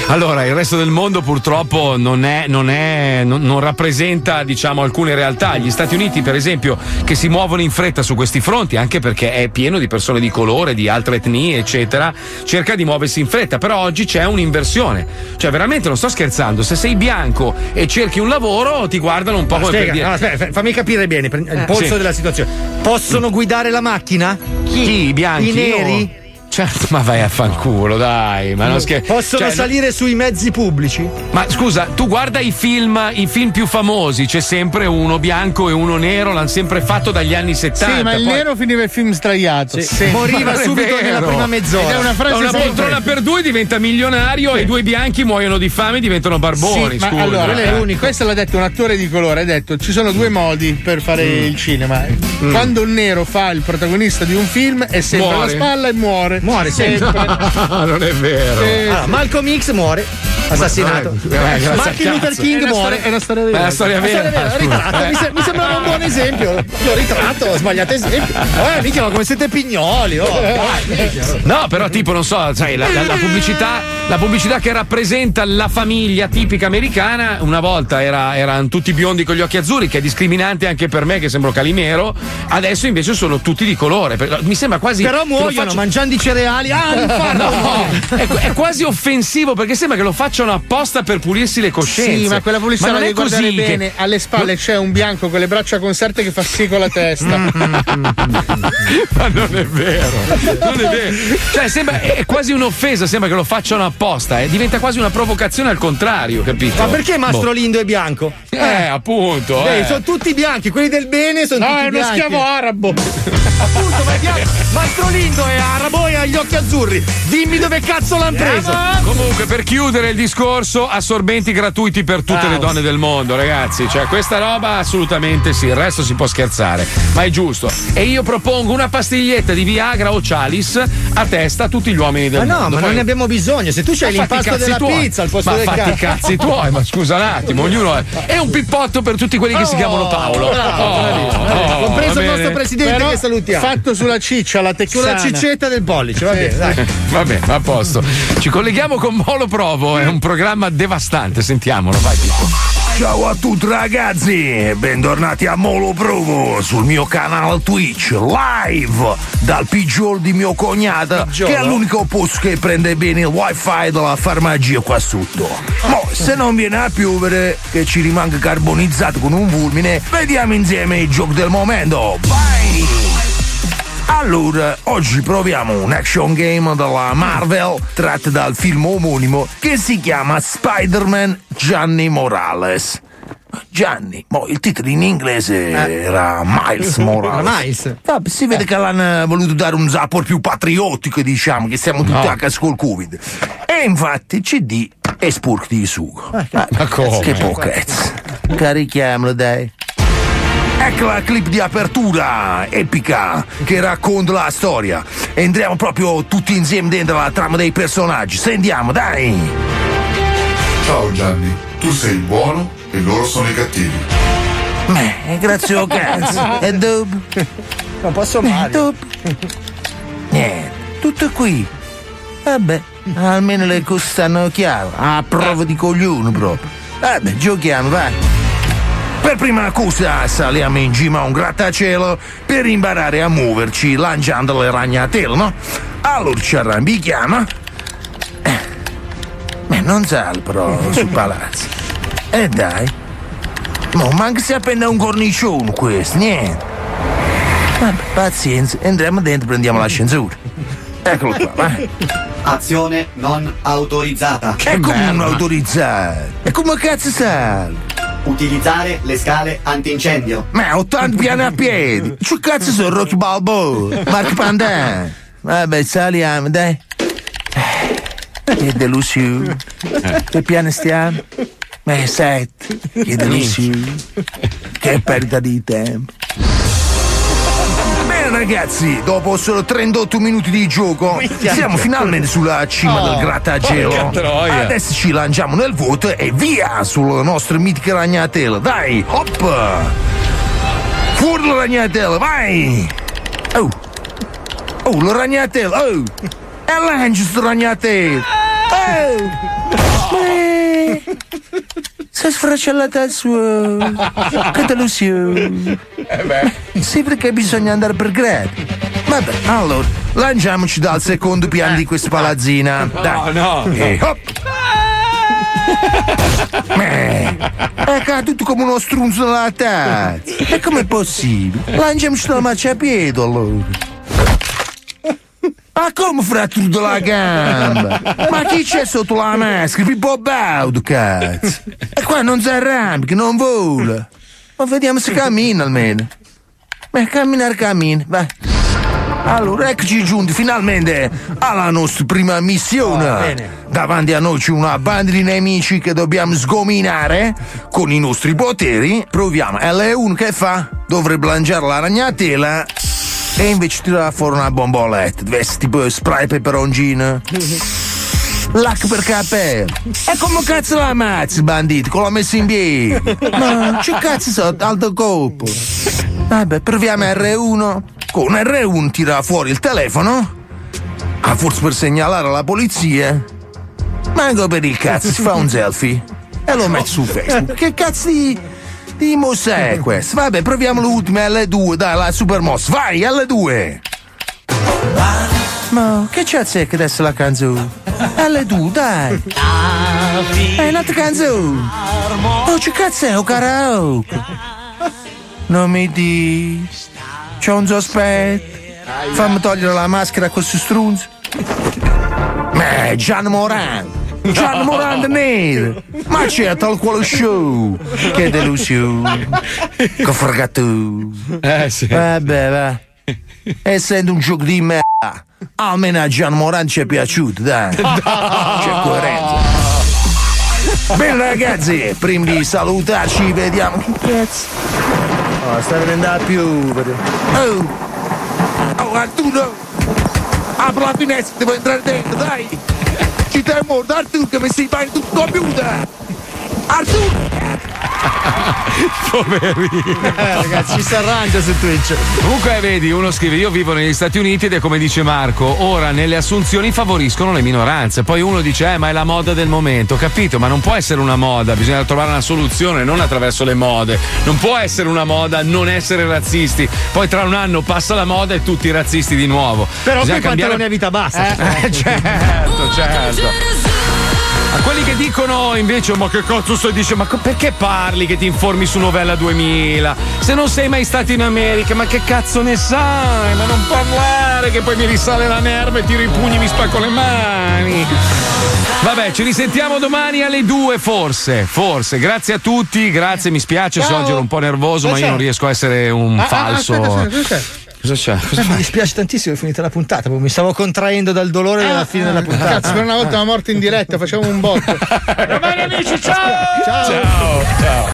Allora, il resto del mondo purtroppo non, è, non, è, non, non rappresenta, diciamo, alcune realtà. Gli Stati Uniti, per esempio, che si muovono in fretta su questi fronti, anche perché è pieno di persone di colore, di altre etnie, eccetera, cerca di muoversi in fretta. Però oggi c'è un'inversione. Cioè, veramente non sto scherzando. Se sei bianco e cerchi un lavoro, ti guardano un po' come per spiega, dire. no, aspetta, fammi capire bene il Eh. polso Sì. della situazione. Possono guidare la macchina? Chi? I bianchi? I neri? Io? Certo, ma vai a fanculo, dai. Ma non scher- Possono cioè, salire sui mezzi pubblici? Ma scusa, tu guarda i film, i film più famosi, c'è sempre uno bianco e uno nero, l'hanno sempre fatto dagli anni 70. Sì, ma il poi- nero finiva il film sdraiato. Sì. Sempre. Ma non è vero. Ed è una frase Da una sempre. poltrona per due diventa milionario e i due bianchi muoiono di fame e diventano barboni. Sì, ma scusa. allora, Eh. è unico. Questo l'ha detto un attore di colore. Ha detto: ci sono due modi per fare Mm. il cinema. Quando un nero fa il protagonista di un film, è sempre alla Muore. spalla e muore. Muore sempre. non è vero. Allora, Malcolm X muore, assassinato. Eh, grazie Martin Luther. King muore. storia- è una storia vera. È una storia Una storia vera. vera, ritratto, mi, se- mi sembrava un buon esempio. L'ho ritratto, ho sbagliato esempio. Eh, mica, ma come siete pignoli, oh. No, però tipo, non so, sai, la, la- la pubblicità, la pubblicità che rappresenta la famiglia tipica americana, una volta era- erano tutti biondi con gli occhi azzurri, che è discriminante anche per me che sembro Calimero, adesso invece sono tutti di colore. Mi sembra quasi... Però muoiono faccia- mangiando i cereali. Ah, l'infarto. No, è, è quasi offensivo perché sembra che lo facciano apposta per pulirsi le coscienze. Sì, ma quella Ma la non è così. che- bene. Alle spalle c'è un bianco con le braccia conserte che fa sì con la testa. Ma non è vero, non è vero. Cioè, sembra, è quasi un'offesa, sembra che lo facciano apposta, eh. diventa quasi una provocazione al contrario, capito? Ma perché Mastro Boh. Lindo è bianco? Eh, appunto. Vedi, eh. sono tutti bianchi, quelli del bene sono No, tutti è uno bianchi. schiavo arabo. Appunto, ma è bianco. Mastro Lindo è arabo e ha gli occhi azzurri. Dimmi dove cazzo l'hanno preso. Comunque, per chiudere il discorso, assorbenti gratuiti per tutte Bravo. le donne del mondo, ragazzi. Cioè, questa roba assolutamente sì, il resto si può scherzare, ma è giusto. E io propongo una pastiglietta di Viagra o Chalice a testa a tutti gli uomini del Ma no, mondo. ma Poi- non ne abbiamo bisogno. Se tu c'hai l'impasto della tuoi. pizza al posto ma del fatti i cazzi tuoi, ma scusa un attimo, ognuno è. È un pippotto per tutti quelli che si chiamano Paolo. bravo, Oh, oh, Compreso il nostro presidente Però che salutiamo. Fatto sulla ciccia, la texana. Sulla ciccetta del pollice, va Sì. bene, dai. Va bene, a posto. Ci colleghiamo con Molo Provo, è un programma devastante, sentiamolo, vai Pippo. Ciao a tutti ragazzi, bentornati a Molo Provo sul mio canale Twitch live dal pigiolo di mio cognato Pigiolo? che è l'unico posto che prende bene il wifi della farmacia qua sotto. Mo, se non viene a piovere che ci rimanga carbonizzato con un fulmine, vediamo insieme il gioco del momento. Vai! Allora, oggi proviamo un action game della Marvel tratto dal film omonimo che si chiama Spider-Man Gianni Morales. Gianni, mo il titolo in inglese era Miles Morales. Miles. Vabbè, si vede che l'hanno voluto dare un sapore più patriottico, diciamo, che siamo tutti No. a casa col Covid. E infatti CD è sporco di sugo. Ma come? Che pochezza. Carichiamolo, dai. Ecco la clip di apertura epica che racconta la storia. Entriamo proprio tutti insieme dentro la trama dei personaggi. Sentiamo, dai! Ciao Gianni, tu sei il buono e loro sono i cattivi. Beh, grazie al cazzo. E dopo? Non posso Eh, male. dopo? Niente, tutto qui. Vabbè, almeno le cose stanno chiare. A prova di coglione proprio. Vabbè, giochiamo, vai. Per prima cosa saliamo in cima a un grattacielo per imparare a muoverci lanciando le ragnatele, no? Allora ci arrampichiamo. Eh, Beh, non sale però sul palazzo. E dai. No, manca si appenda un cornicione questo, niente. Vabbè, pazienza, entriamo dentro e prendiamo l'ascensore. Eccolo qua, vai. Azione non autorizzata. E come non autorizzato? E come cazzo sale? Utilizzare le scale antincendio. Ma 80 piani a piedi. Che cazzo sono Rocky Balboa? Marco Pandan. Vabbè, saliamo, dai. Che delusione. Che piano stiamo? Ma sette. Che delusione. Che perdita di tempo. Bene ragazzi, dopo solo 38 minuti di gioco, Minchia. siamo finalmente sulla cima Oh, del grattacielo. Adesso ci lanciamo nel vuoto e via sulle nostre mitiche ragnatele. Dai, hop! Fuori la ragnatela, vai! Oh! Oh, la ragnatela, oh! E lancio sto ragnatela! Oh! Eh, Sei sfracellata al suo! Che delusione! Sì, perché bisogna andare per gradi. Vabbè, allora, lanciamoci dal secondo piano di questa palazzina. Dai. no. E hop! Eh, è caduto come uno strunzo nella tazza. E com'è possibile? Lanciamoci dal marciapiede allora. Ma come fratturo la gamba? Ma chi c'è sotto la maschera? Pippo Baudo, cazzo! E qua non si arrampica, non vola. Ma vediamo se cammina almeno. Beh, camminare cammina, vai. Allora, eccoci giunti finalmente alla nostra prima missione. Davanti a noi c'è una banda di nemici che dobbiamo sgominare con i nostri poteri. Proviamo. L1 che fa? Dovrebbe lanciare la ragnatela e invece tirare fuori una bomboletta. Deve essere tipo spray peperoncino. Lac per capello. E come cazzo la ammazzi, bandito? Con l'ho messo in piedi. Ma che cazzo so, alto colpo. Vabbè, proviamo R1. Con R1 tira fuori il telefono. Ah, forse per segnalare alla polizia. Manco per il cazzo, si fa un selfie. E lo mette su Facebook. Che cazzo di. È questo? Vabbè, proviamo l'ultima L2, dai, la super mossa. Vai, L2. Ma che cazzo è che adesso la canzone? L2, dai. È un'altra canzone. Oh, che cazzo è? Un karaoke. Non mi di. C'ho un sospetto. Fammi togliere la maschera a questo strunzo. Ma Gian Moran. Gian Moran nero. Ma c'è tal quale show. Che delusione. Che fregato. Eh sì. Vabbè, va. Essendo un gioco di merda. Almeno a Gian Moran ci è piaciuto, dai. C'è coerenza. Bene ragazzi, prima di salutarci vediamo che cazzo. Oh, sta venendo a piovere. Oh! Oh Arturo! Apro la finestra, devo entrare dentro, dai! Ci stai morto, Arturo, che mi si fa in tutto il computer! Arturo! Poverino. Eh, ragazzi, ci si arrangia su Twitch. Comunque, vedi, uno scrive: Io vivo negli Stati Uniti ed è come dice Marco: ora nelle assunzioni favoriscono le minoranze. Poi uno dice: Eh, ma è la moda del momento. Capito? Ma non può essere una moda, bisogna trovare una soluzione, non attraverso le mode. Non può essere una moda non essere razzisti. Poi tra un anno passa la moda e tutti razzisti di nuovo. Però Bisogna con i pantaloni a vita bassa. Eh, certo, certo. A quelli che dicono invece, ma che cazzo stai dicendo? Ma perché parli che ti informi su Novella 2000? Se non sei mai stato in America, ma che cazzo ne sai? Ma non parlare che poi mi risale la nerva e tiro i pugni e mi spacco le mani. Vabbè, ci risentiamo domani alle 2 forse, forse. Grazie a tutti, grazie, mi spiace se Ciao. oggi ero un po' nervoso, ma io non riesco a essere un Ah, ah, falso. aspetta, aspetta, cosa c'è? Cosa Eh, mi dispiace tantissimo, è finita la puntata. Mi stavo contraendo dal dolore della fine della puntata. Cazzo, per una volta una morte in diretta, facciamo un botto. Domani amici, ciao! Ciao. Ciao, ciao.